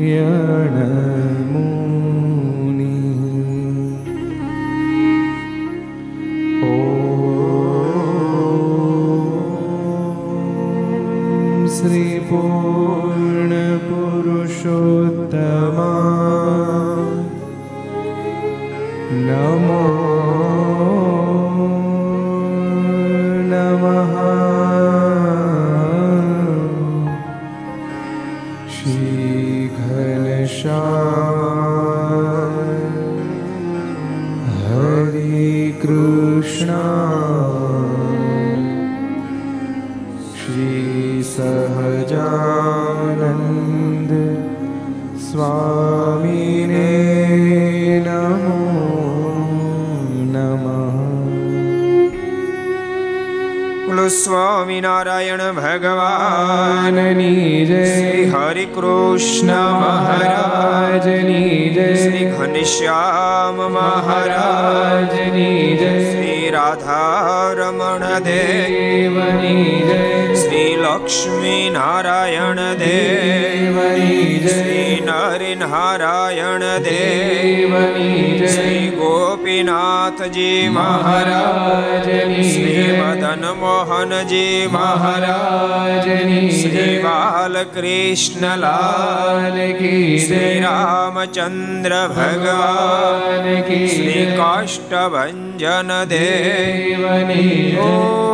કૃષ્ણલાલ કી શ્રી રામચંદ્ર ભગવાન કી શ્રી કાષ્ટભન દેવની પદી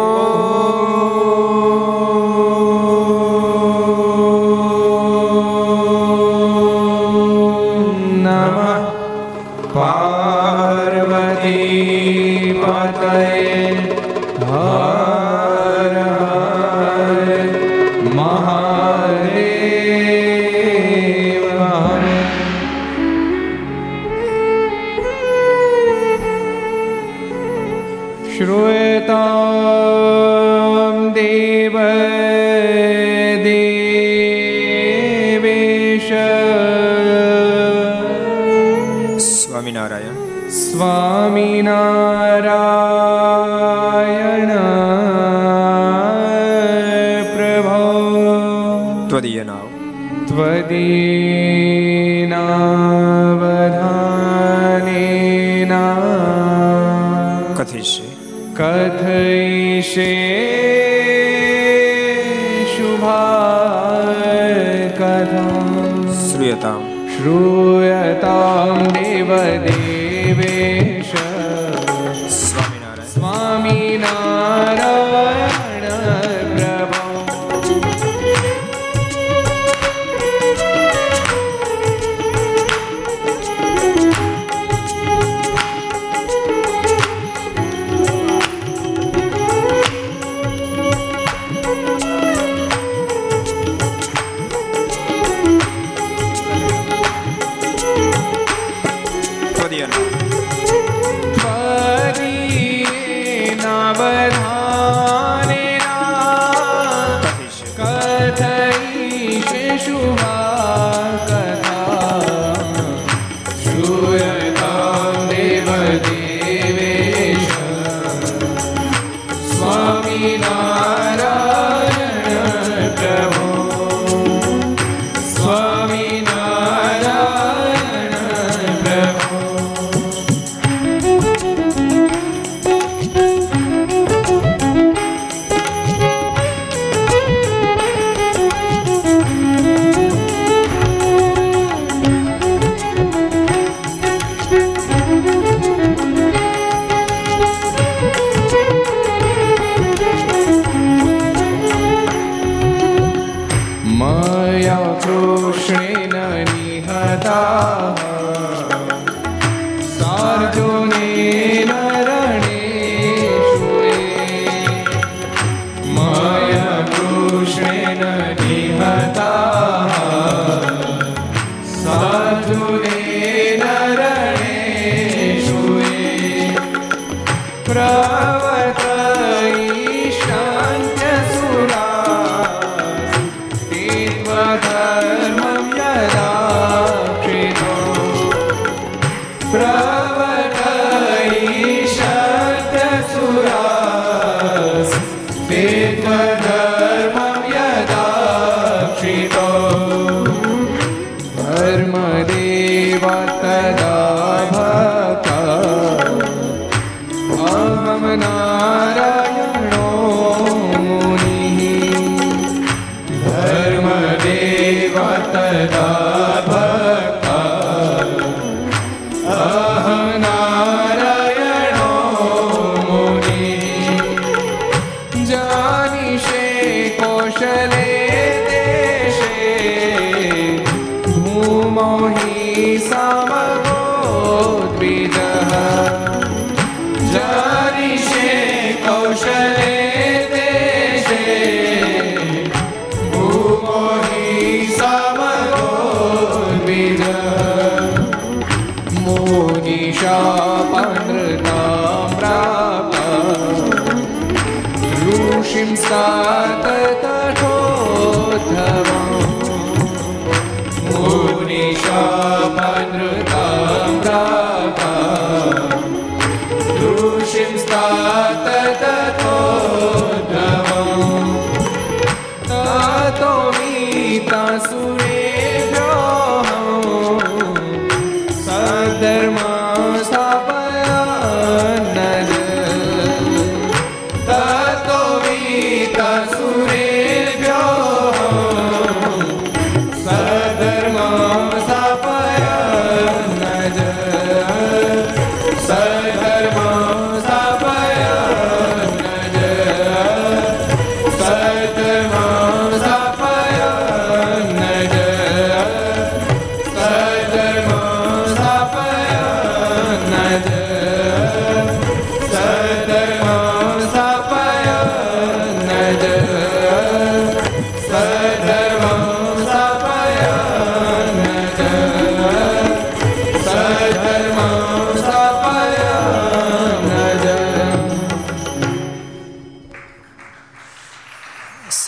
સ્વામિનારાયણ પ્રભો. ત્વદીય નાવ. ત્વદીનાવધાનેના કથિષ્ય કથયિષે શુભા કથા શ્રૂયતામ. श्रूयतां देवदे baby. ભગા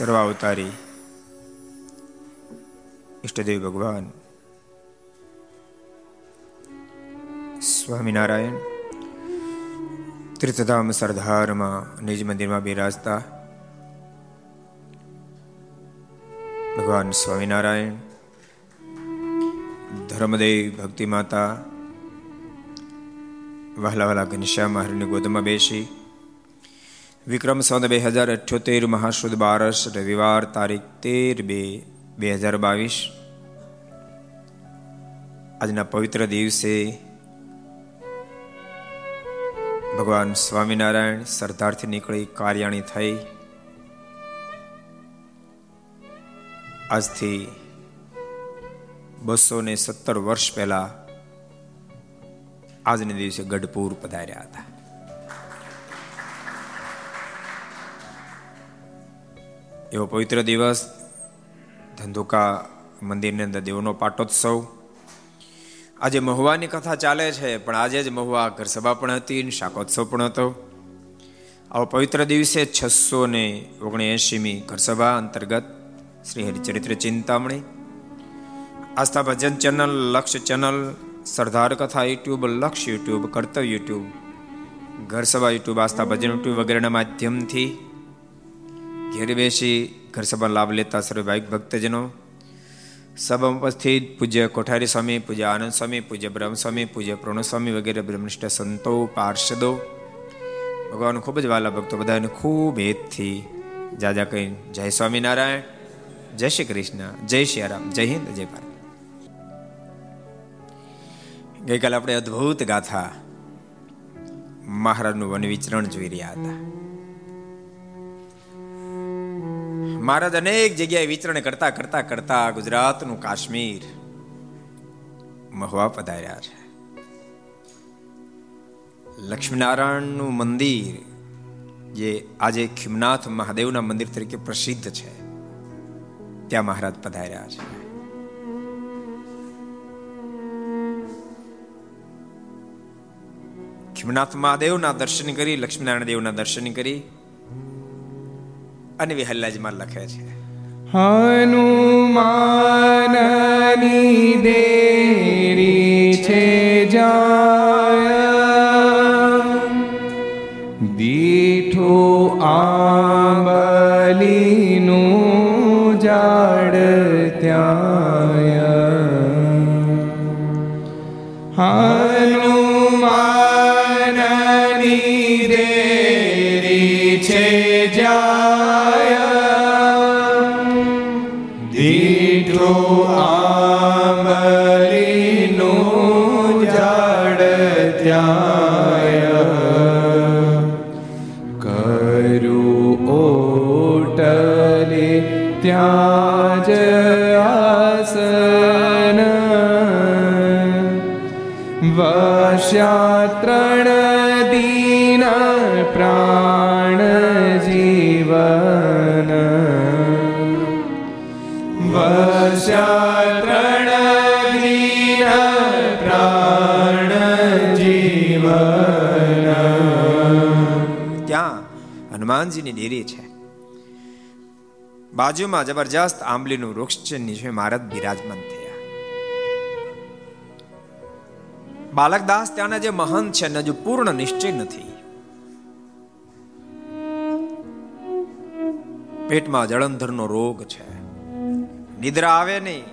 સર્વાવતારી ઈષ્ટદેવ ભગવાન, સ્વામિનારાયણ, તીર્થધામ સરદારમાં, નિજ મંદિરમાં બિરાજતા. ભગવાન સ્વામિનારાયણ ધર્મદેવ ભક્તિ માતા, વહલા વહલા ઘનશ્યામ મહારાજની ગોદમાં બેસી. વિક્રમ સંવત બે હજાર અઠ્યોતેર, મહાસુદ બારસ, રવિવાર તારીખ તેર બે બે હજાર બાવીસ. આજના પવિત્ર દિવસે ભગવાન સ્વામિનારાયણ સરદારથી નીકળી કાર્યાણી થઈ. આજથી બસો ને સત્તર વર્ષ પહેલા આજને દિવસે ગઢપુર પધાર્યા હતા. એવો પવિત્ર દિવસ, ધંધુકા મંદિરની અંદર દેવનો પાટોત્સવ. આજે મહુવાની કથા ચાલે છે, પણ આજે જ મહુવા ઘરસભા પણ હતી શાકોત્સવ પણ હતો. આવો પવિત્ર દિવસે છસો ને ઓગણએંશીમી ઘરસભા અંતર્ગત Shri Haricharitra Chintamani, Aastha Bhajan channel, Lakshya channel, Sardar Katha YouTube, Lakshya YouTube, Kartavya YouTube, Gharsabha YouTube, Aastha Bhajan YouTube વગેરેના માધ્યમથી ઘેર બેસી ઘર સભા લાભ લેતા સર્વે ભાઈક ભક્તજનો. સભા ઉપસ્થિત પૂજ્ય કોઠારી સ્વામી, પૂજ્ય આનંદ સ્વામી, પૂજ્ય બ્રહ્મ સ્વામી, પૂજ્ય પ્રણવ સ્વામી વગેરે બ્રહ્મનિષ્ઠ સંતો, પાર્ષદો. ભગવાન ખૂબ જ વાલા ભક્તો બધાને ખૂબ હેતથી જાજા કહી જય સ્વામિનારાયણ, જય શ્રી કૃષ્ણ, જય શ્રી રામ, જય હિન્દ, જય ભારત. ગઈકાલે આપણે અદ્ભુત ગાથા મહારાજનું વન વિચરણ જોઈ રહ્યા હતા. મહારાજ અનેક જગ્યાએ વિચરણ કરતા કરતા કરતા ગુજરાતનું કાશ્મીર મહુવા પધાર્યા છે. લક્ષ્મીનારાયણનું મંદિર જે આજે ખિમનાથ મહાદેવના મંદિર તરીકે પ્રસિદ્ધ છે, ત્યાં મહારાજ પધાર્યા છે. ખિમનાથ મહાદેવના દર્શન કરી, લક્ષ્મીનારાયણ દેવના દર્શન કરી અને વિહલ્લાજમાં લખે છે. હનુમાનની દેરી Senhor. હનુમાનજીની ડેરી છે. બાજુમાં જબરજસ્ત આંબલીનું વૃક્ષ છે, નીચે મહારાજ બિરાજમાન થયા. બાલકદાસ ત્યાંના જે મહંત છે ને હજુ પૂર્ણ નિશ્ચય નથી. પેટમાં જળંધરનો રોગ છે. નિદ્રા આવે નહીં.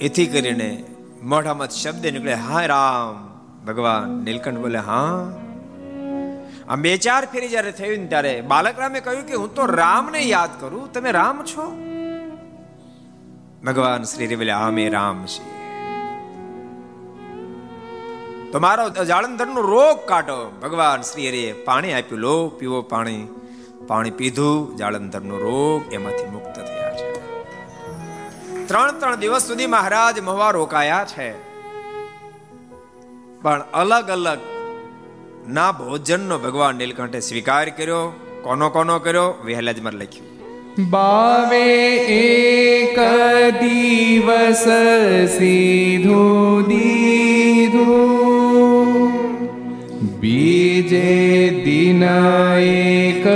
એથી કરીને મોઢામાં શબ્દ નીકળે હા રામ. ભગવાન નીલકંઠ બોલે, હા. આમ બે ચાર ફેરી જ્યારે થયું ને ત્યારે બાલક રામે કહ્યું કે હું તો રામને યાદ કરું, તમે રામ છો? ભગવાન શ્રી રેવલે બોલે હા મેં રામ છે તમારો જાળંધર જાળંધરનો રોગ કાઢો. ભગવાન શ્રી હરિએ પાણી આપ્યું, લો, પીવો પાણી. પાણી પીધું, જાળંધરનો રોગ એમાંથી મુક્ત થયા છે. ત્રણ ત્રણ દિવસ સુધી મહારાજ મહવા રોકાયા છે. પણ અલગ અલગ ના ભોજનનો ભગવાન નીલકંઠે સ્વીકાર કર્યો, કોનો કોનો કર્યો વહેલાજમાં લખ્યું. બાવે એક દિવસ સીધું દીધું. બીજે દિન એક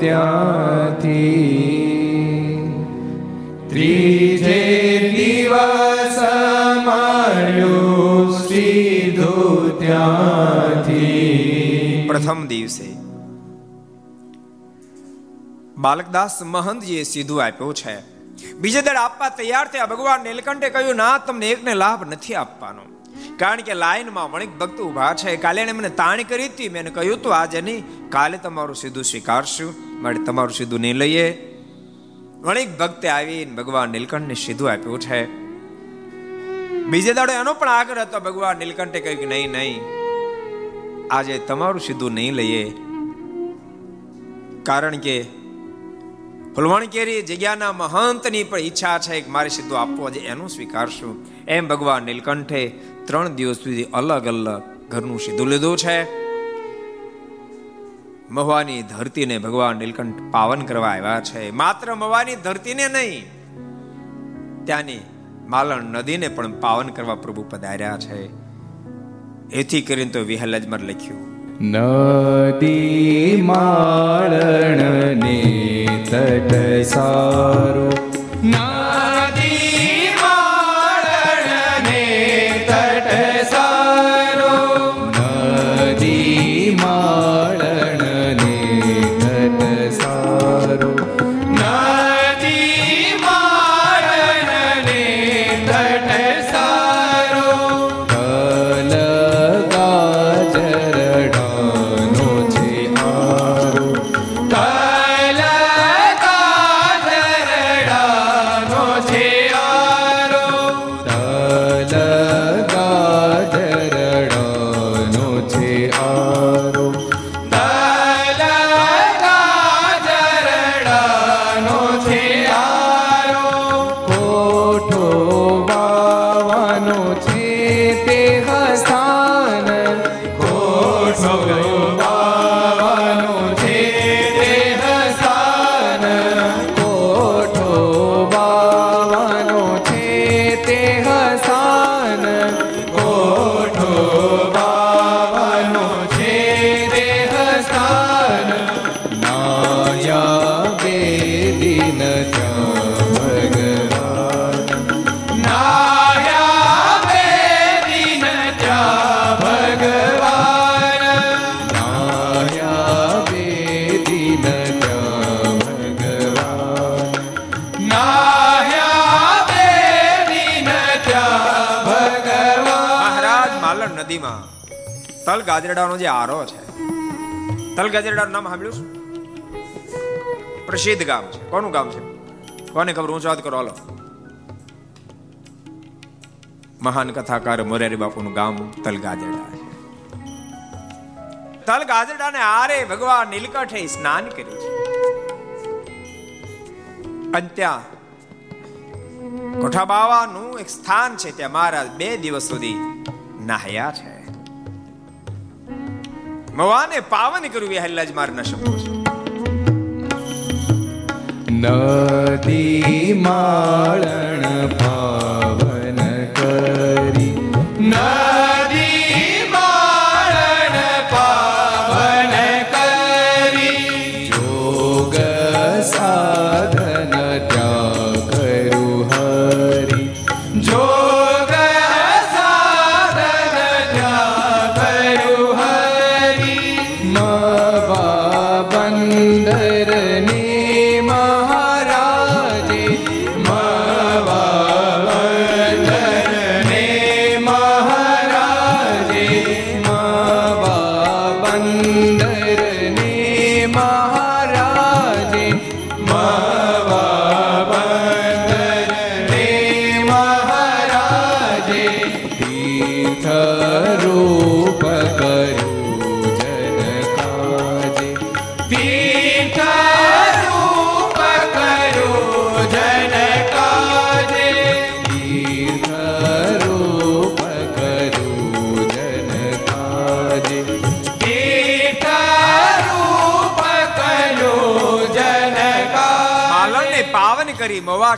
ત્યાંથી ત્રીજે દિવસ મળ્યું સીધું ત્યાંથી. પ્રથમ દિવસે બાલકદાસ મહંતજીએ સીધું આપ્યું છે. બીજે દળ આપવા તૈયાર થયા. ભગવાન નીલકંઠે કહ્યું, ના, તમને એકને લાભ નથી આપવાનો. કારણ કે લાઈનમાં વણિક ભક્ત ઊભા છે. કાલે એને મને તાણ કરી હતી. મેં કહ્યું હતું આજે નહીં, કાલે તમારું સીધું સ્વીકારશું માટે તમારું સીધું નહીં લઈએ. વણિક ભક્તે આવીને ભગવાન નીલકંઠને સીધું આપ્યું છે. બીજે દાડો એનો પણ આગ્રહ હતો ભગવાન નીલકંઠે કહ્યું કે, નહીં નહીં, આજે તમારું સીધું નહીં લઈએ. કારણ કે ફુલવણ કેરી જગ્યાના મહંતની પણ ઈચ્છા છે કે મારે સીધું આપવો છે એનું સ્વીકારશું. એમ ભગવાન નીલકંઠે ત્રણ દિવસ સુધી અલગ અલગ ઘરનું સીધું લીધું છે. મહવાની ધરતીને ભગવાન નીલકંઠ પાવન કરવા આવ્યા છે. માત્ર મહવાની ધરતીને નહીં, ત્યાંની માલણ નદીને પણ પાવન કરવા પ્રભુ પધાર્યા છે. એથી કરીને તો વિહલજમાં લખ્યું નદી માળણ ને તટ સારો નદી ગાજરડાનો જે આરો છે. તલ ગાજરડાનું નામ સાંભળ્યું છે? પ્રસિદ્ધ ગામ છે. કોનું ગામ છે? કોને ખબર? ઊંચો વાત કરો, હાલો. મહાન કથાકાર મોરારી બાપુનું ગામ તલ ગાજરડા છે. તલ ગાજરડાને આરે ભગવાન નીલકંઠે સ્નાન કર્યું છે. અને ત્યાં કોઠા બાવાનું એક સ્થાન છે, ત્યાં મહારાજ બે દિવસ સુધી નાહ્યા છે. મવાને પાવન કર્યું વિહલ્લાજ હલ્લાજ મારના શબ્દો છે. નદી માળણ પાવન કરી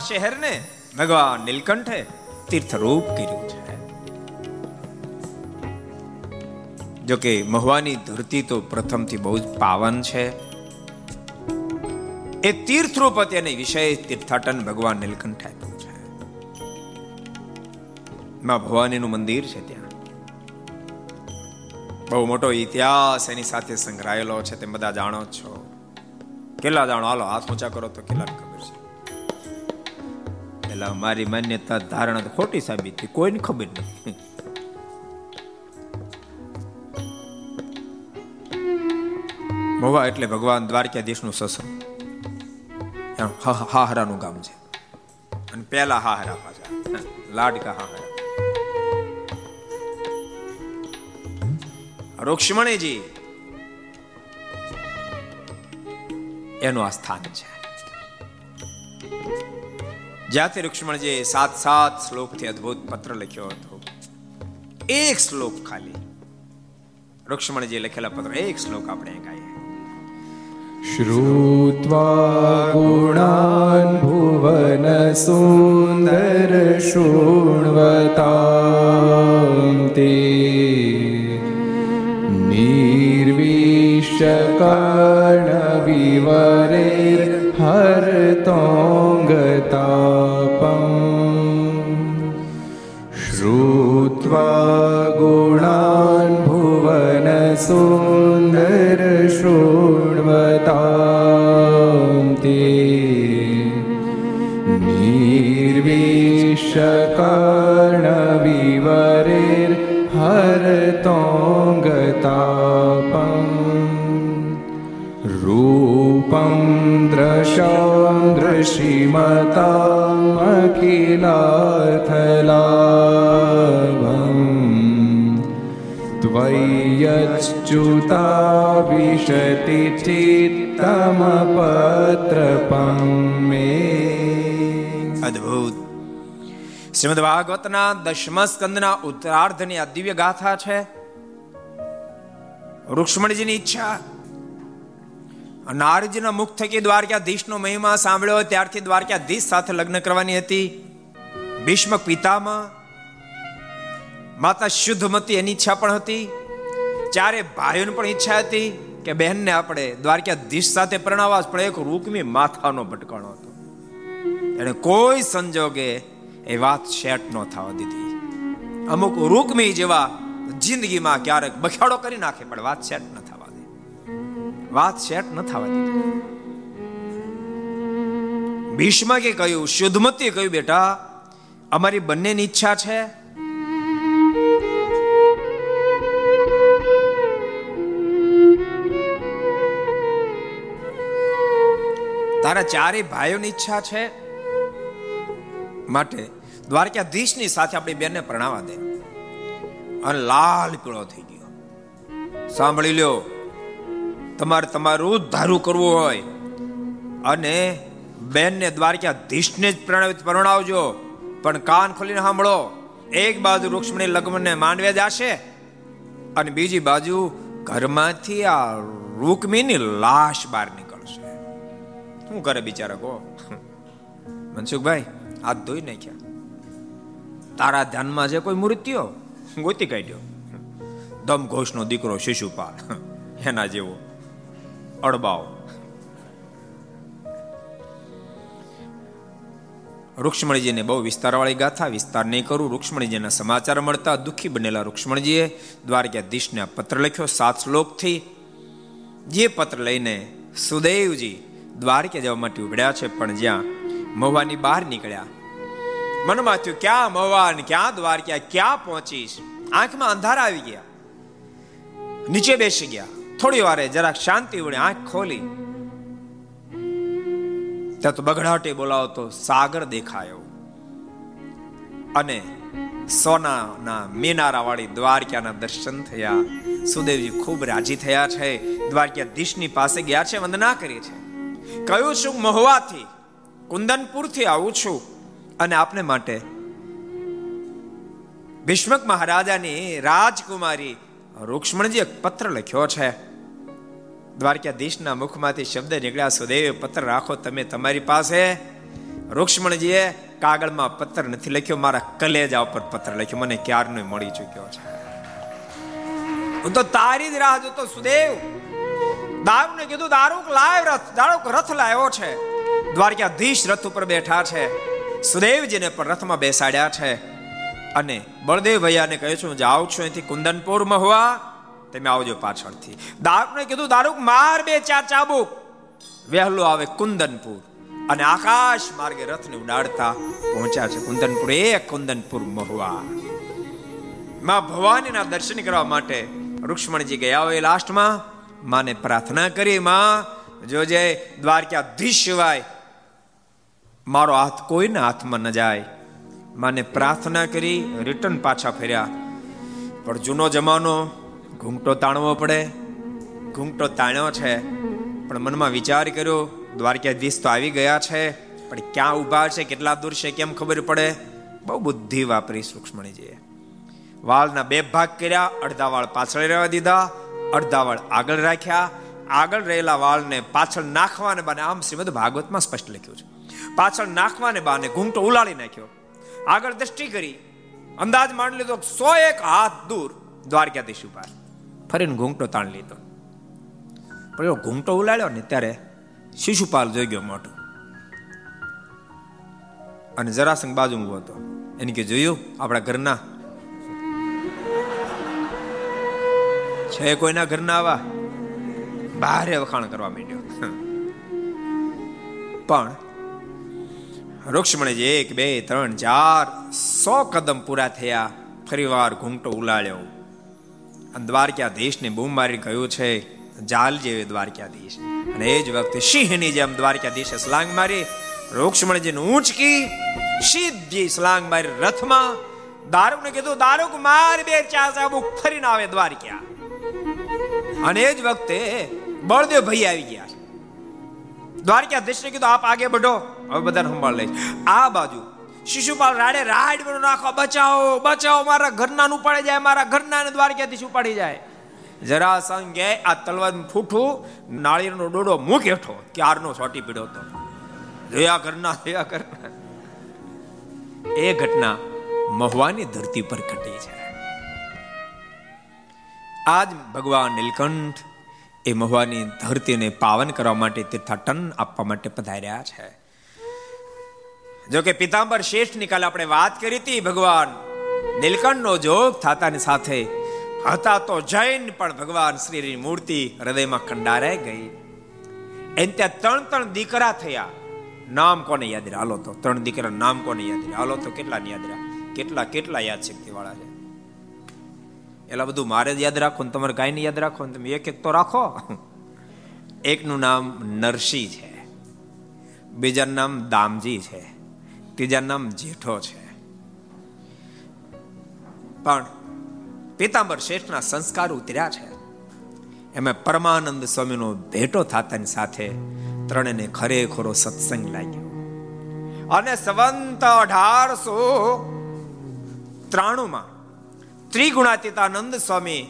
શહેરને ભગવાન નીલકંઠે તીર્થરૂપ કર્યું છે. જો કે મહવાની ધરતી તો પ્રથમથી બહુ જ પાવન છે. એ તીર્થરૂપ તેને વિશેષ તીર્થાટન ભગવાન નીલકંઠ આપ્યું છે. માં ભવાનીનું મંદિર છે ત્યાં. બહુ મોટો ઇતિહાસ એની સાથે સંકળાયેલો છે તે બધા જાણો છો. કેટલા જાણો, હાલો, હાથ ઊંચા કરો તો કેટલા એટલે મારી માન્યતા ધારણા ખોટી સાબિત થઈ. કોઈને ખબર નથી મવા એટલે ભગવાન દ્વારકાધીશનું સસરું. હાહરાનું ગામ છે. અને પેલા હાહરા પાછા. લાડકા હાહરા. રુક્ષ્મણીજી. એનું આ સ્થાન છે. જ્યાંથી રુક્ષ્મણજીએ સાત સાત શ્લોક થી અદ્ભુત પત્ર લખ્યો હતો એક શ્લોક ખાલી રુક્ષ્મણજીએ લખેલા પત્ર એક શ્લોક આપણે ગાઈએ શ્રુત્વા ગુણાન ભુવન સુંદર શૃણવતા તે નિર્વિષકણ વિવરે હરતોંગતા श्रुत्वा गुणान् भुवन सुन्दर शृण्वतां ते निर्विशकाणविवरेर्हरतोङ्गतापम् रूपं दृशां दृशिमतामखिलार्थलाभम् त्वय्यच्युता विशति चित्तमपत्रपं मे અદ્ભુત શ્રીમદ ભાગવતના દશમા સ્કંદના ઉત્તરાર્ધની આ દિવ્ય ગાથા છે રૂક્ષ્મણીજીની ઈચ્છા નારજીના મુખ થકી દ્વારકાધીશનો મહિમા સાંભળ્યો ત્યારથી દ્વારકાધીશ સાથે લગ્ન કરવાની હતી ભીષ્મ પિતામાં માતા શુદ્ધમતી એની ઈચ્છા પણ હતી ચારે ભાઈઓની પણ ઈચ્છા હતી કે બહેનને આપણે દ્વારકાધીશ સાથે પરણાવવા પણ એક રૂકમી માથાનો ભટકાણો હતો. એને કોઈ સંજોગે એ વાત શેટ ન થવા દીધી. અમુક રૂકમી જેવા જિંદગીમાં ક્યારેક બખાડો કરી નાખે, પણ વાત શેટ ન થવા દે. વાત શેટ ન થવા ભીષ્મ કે કહ્યું, શુદ્ધમતી કહ્યું, બેટા, અમારી બંનેની ઈચ્છા છે તારા ચારેય ભાઈઓની ઈચ્છા છે માટે દ્વારકાધીશની સાથે આપણી બેનને પ્રણાવા દે. અને લાલ પીળો થઈ ગયો. સાંભળી લ્યો, તમારે તમારું ધારું કરવું હોય. અને બેનને દ્વારકાધીશને જ પ્રણાવિત પરણાવજો. પણ કાન ખોલીને સાંભળો, એક બાજુ રૂક્ષ્મણી લગ્નને માંડવે જશે અને બીજી બાજુ ઘરમાંથી આ રૂકમીની લાશ બહાર શું કરે બિચારા, કહો? મનસુખભાઈ, હાથ ધોઈ નાખ્યા. તારા ધ્યાનમાં છે કોઈ મૃત્યુ? ગોતી કાઢ્યો. દમ ઘોષનો દીકરો શિશુપાલ, એના જેવો. અડબાવ રૂક્ષ્મણીજીને બહુ વિસ્તારવાળી ગાથા, વિસ્તાર નહીં કરું. રૂક્ષ્મણીજીના સમાચાર મળતા દુઃખી બનેલા રૂક્ષ્મણીજીએ દ્વારકાધીશને પત્ર લખ્યો. સાત શ્લોકથી, જે પત્ર લઈને સુદેવજી દ્વારકે જવા માટે ઉભડ્યા છે, પણ જ્યાં મહુવાની બહાર નીકળ્યા. મનમાં થયું, ક્યાં મહુવા ક્યાં દ્વારકા, ક્યાં પહોંચીશ? આંખમાં અંધારા આવી ગયા. નીચે બેસી ગયા. થોડી વારે જરાક શાંતિ વળી આંખ ખોલી. ત્યાં તો બગડાટે બોલાવતો સાગર દેખાયો. અને સોનાના મેનારા વાળી દ્વારકાના દર્શન થયા. સુદેવજી ખૂબ રાજી થયા છે. દ્વારકાધીશની પાસે ગયા છે, વંદના કરી છે કહ્યું છું? મહુવાથી. કુંદનપુરથી આવું છું. અને આપને માટે ભીષ્મક મહારાજાની રાજકુમારી રૂક્ષ્મણજી એક પત્ર લખ્યો છે. દ્વારકાધીશના મુખમાંથી શબ્દ નીકળ્યા સુદેવ પત્ર રાખો તમે તમારી પાસે. રૂક્ષ્મણજીએ કાગળમાં પત્ર નથી લખ્યો, મારા કલેજા ઉપર પત્ર લખ્યો. મને ક્યારનો મળી ચૂક્યો છે? હું તો તારી જ રાહ જોતો, સુદેવ. દારૂને કીધું દારૂક લાવ રથ દારૂક રથ લાવ્યો છે. દ્વારકાધીશ રથ ઉપર બેઠા છે. સુદેવજીને પણ રથમાં બેસાડ્યા છે. અને બળદેવ ભૈયાને કહે છું જાઉં છું અહીંથી કુંદનપુર મહુવા. તમે આવજો પાછળથી. દારૂકને કીધું દારૂક માર બે ચાર ચાબુક. વહેલો આવે કુંદનપુર. અને આકાશ માર્ગે રથને ઉડાડતા પહોંચ્યા છે કુંદનપુર એ કુંદનપુર મહુવા. માં ભવાનીના દર્શન કરવા માટે રુક્ષ્મણજી ગયા હોય લાસ્ટમાં માને પ્રાર્થના કરી માં જોજે દ્વારકાધીશ સિવાય મારો હાથ કોઈના હાથમાં ન જાય. માને પ્રાર્થના કરી રિટર્ન પાછા ફેર્યા. પણ જૂનો જમાનો ઘૂંઘટો તાણવો પડે ઘૂંઘટો તાણ્યો છે. પણ મનમાં વિચાર કર્યો, દ્વારકાધીશ તો આવી ગયા છે, પણ ક્યાં ઊભા છે, કેટલા દૂર છે, કેમ ખબર પડે? બહુ બુદ્ધિ વાપરી સૂક્ષ્મણીજીએ. વાળના બે ભાગ કર્યા, અડધા વાળ પાછળ રહેવા દીધા અડધા વાળ આગળ રાખ્યા. આગળ રહેલા વાળને પાછળ નાખવાને બાને આમ શ્રીમદ ભાગવતમાં સ્પષ્ટ લખ્યું છે. પાછળ નાખવાને બાને ઘૂંટો ઉલાળી નાખ્યો. આગળ દ્રષ્ટિ કરી. અંદાજ માણી લીધો સો એક હાથ દૂર દ્વારકાધીશ ઉપર. ફરીને ઘૂંટો તાણ લીધો. પણ એવો ઘૂંટો ઉલાડ્યો ને ત્યારે શિશુપાલ જોઈ ગયો મોટો. અને જરાસંગ બાજુ ઊભો હતો. એને કે, જોયું? આપણા ઘરના છે, કોઈના ઘરના આવા? ભારે વખાણ કરવા માંડ્યો. પણ રૂક્ષ્મણીજી, એક, બે, ત્રણ, ચાર, સો કદમ પૂરા થયા, ફરીવાર ઘૂંટો ઉલાળ્યો. અને દ્વારકાધીશને બૂમ મારી કહ્યું છે, જાલ જેવી દ્વારકાધીશ. અને એ જ વખતે સિંહની જેમ દ્વારકાધીશે સ્લાંગ મારી, રૂક્ષ્મણજીને ઊંચકી સીધી સ્લાંગ મારી રથમાં દારૂકને કીધું, દારૂક માર બે ચાર સાબુ ફરીને આવે દ્વારકા. અને એ જ વખતે બળદેવ ભાઈ આવી ગયા દ્વારકાધીશને કીધું, આપ આગે બઢો. હવે બધાને સંભાળ લઈશ આ બાજુ શિશુપાલ રાડે રાડ નાખો, બચાવો બચાવો, મારા ઘરના ઉપાડી જાય, મારા ઘરના દ્વારકાધીશ ઉપાડી જાય. જરા સંગે આ તલવાર ફૂઠું નાળિયેરનો ડોડો મુખ હેઠો ક્યારનો સોટી પીડ્યો હતો. જોયા ઘરના જોયા ઘરના એ ઘટના મહવાની ધરતી પર ઘટી છે. આજ ભગવાન નીલકંઠ એ મહુવાની ધરતીને પાવન કરવા માટે તીર્થાટન આપવા માટે પધાર્યા છે. જો કે પિતાંબર શ્રેષ્ઠની કાલે આપણે વાત કરી હતી, ભગવાન નીલકંઠનો જોગ થતાની સાથે હતા તો જૈન પણ ભગવાન શ્રીની મૂર્તિ હૃદયમાં ખંડારાઈ ગઈ. એને ત્યાં ત્રણ ત્રણ દીકરા થયા. નામ કોને યાદ રહે? હાલો તો, ત્રણ દીકરા નામ કોને યાદ રહે? હાલો તો કેટલા યાદ રહ્યા કેટલા કેટલા યાદ શક્તિ વાળા છે? એટલે બધું મારે જ યાદ રાખો ને તમારે ગાયને યાદ રાખો ને તમે એક એક તો રાખો. એકનું નામ નરસિંહ છે. બીજાનું નામ દામજી છે. ત્રીજાનું નામ જેઠો છે. પણ પિતાંબર શેઠના સંસ્કાર ઉતર્યા છે. એમાં પરમાનંદ સ્વામીનો ભેટો થતાની સાથે ત્રણેને ખરેખરો સત્સંગ લાગ્યો. અને સંવંત અઢારસો ત્રાણું માં ત્રિગુણાતીતાનંદ સ્વામી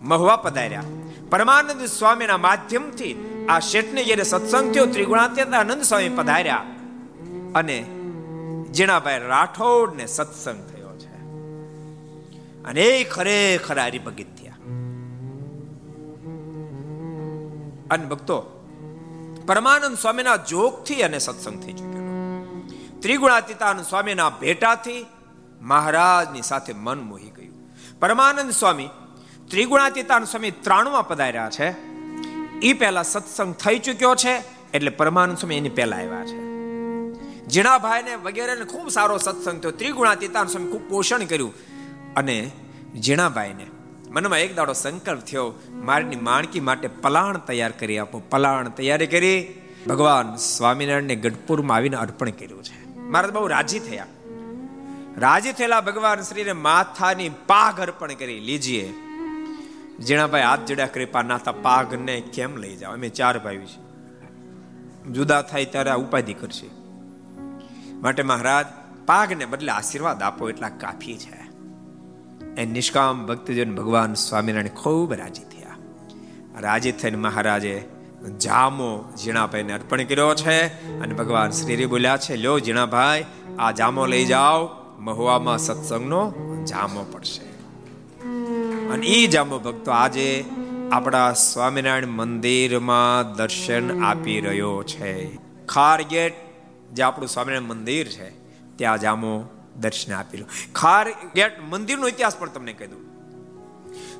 મહુવા પધાર્યા. પરમાનંદ સ્વામીના માધ્યમથી આ શેઠને જ્યારે સત્સંગ થયો, ત્રિગુણાતીતાનંદ સ્વામી પધાર્યા. અને જીણાભાઈ રાઠોડ ને સત્સંગ થયો છે. અને એ ખરેખર હરિભગિત થયા અને ભક્તો, પરમાનંદ સ્વામીના જોગથી અને સત્સંગ થઈ ચૂક્યો. ત્રિગુણાતીતાનંદ સ્વામીના ભેટાથી મહારાજની સાથે મન મોહી પરમાનંદ સ્વામી ત્રિગુણાતીતાન સ્વામી ત્રાણુમાં પધાર્યા છે. એ પહેલા સત્સંગ થઈ ચૂક્યો છે એટલે પરમાનંદ સ્વામી એની પહેલા આવ્યા છે. જીણાભાઈને વગેરેને ખૂબ સારો સત્સંગ થયો. ત્રિગુણાતીતાન સ્વામી ખૂબ પોષણ કર્યું. અને જીણાભાઈને મનમાં એક દાડો સંકલ્પ થયો, મારની માણકી માટે પલાણ તૈયાર કરી આપો. પલાણ તૈયારી કરી ભગવાન સ્વામિનારાયણને ગઢપુરમાં આવીને અર્પણ કર્યું છે. મારા બહુ રાજી થયા. રાજી થયેલા ભગવાન શ્રીને માથાની પાઘ અર્પણ કરી, લીજીએ જીણાભાઈ હાથ જડ્યા કૃપા નાથા પાઘને કેમ લઈ જાવ અમે ચાર ભાઈ છે જુદા થાય ત્યારે આ ઉપાધિ કરશે. માટે મહારાજ, પાઘને બદલે આશીર્વાદ આપો એટલા કાફી છે. એ નિષ્કામ ભક્તજન ભગવાન સ્વામિનારાયણ ખૂબ રાજી થયા. રાજી થઈને મહારાજે જામો જીણાભાઈને અર્પણ કર્યો છે અને ભગવાન શ્રી બોલ્યા છે લ્યો જીણાભાઈ આ જામો લઈ જાઓ. મહુવામાં સત્સંગનો જામો પડશે. અને એ જામો ભક્તો આજે આપણા સ્વામિનારાયણ મંદિરમાં દર્શન આપી રહ્યો છે. ખાર ગેટ જે આપણું સ્વામિનારાયણ મંદિર છે, ત્યાં જામો દર્શન આપી રહ્યો. ખાર ગેટ મંદિરનો ઇતિહાસ પણ તમને કહી દઉં.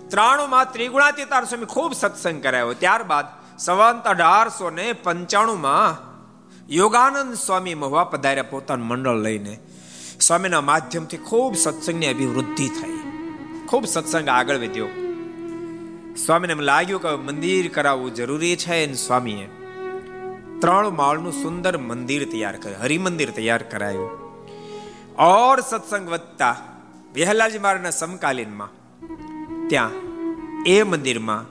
ત્રાણુંમાં ત્રિગુણાતીતાર સ્વામી ખૂબ સત્સંગ કરાયો ત્યારબાદ સંવંત અઢારસો ને પંચાણુંમાં યોગાનંદ સ્વામી મહુવા પધાર્યા પોતાનું મંડળ લઈને સ્વામીના માધ્યમથી ખૂબ સત્સંગની અભિવૃદ્ધિ થઈ. ખૂબ સત્સંગ આગળ વધ્યો. સ્વામીને એમ લાગ્યું કે મંદિર કરાવવું જરૂરી છે અને સ્વામીએ. ત્રણ માળનું સુંદર મંદિર તૈયાર કર્યું, હરિમંદિર તૈયાર કરાયું. ઓર સત્સંગ વધતા વેહલાજી મહારાજના સમકાલીનમાં, ત્યાં એ મંદિરમાં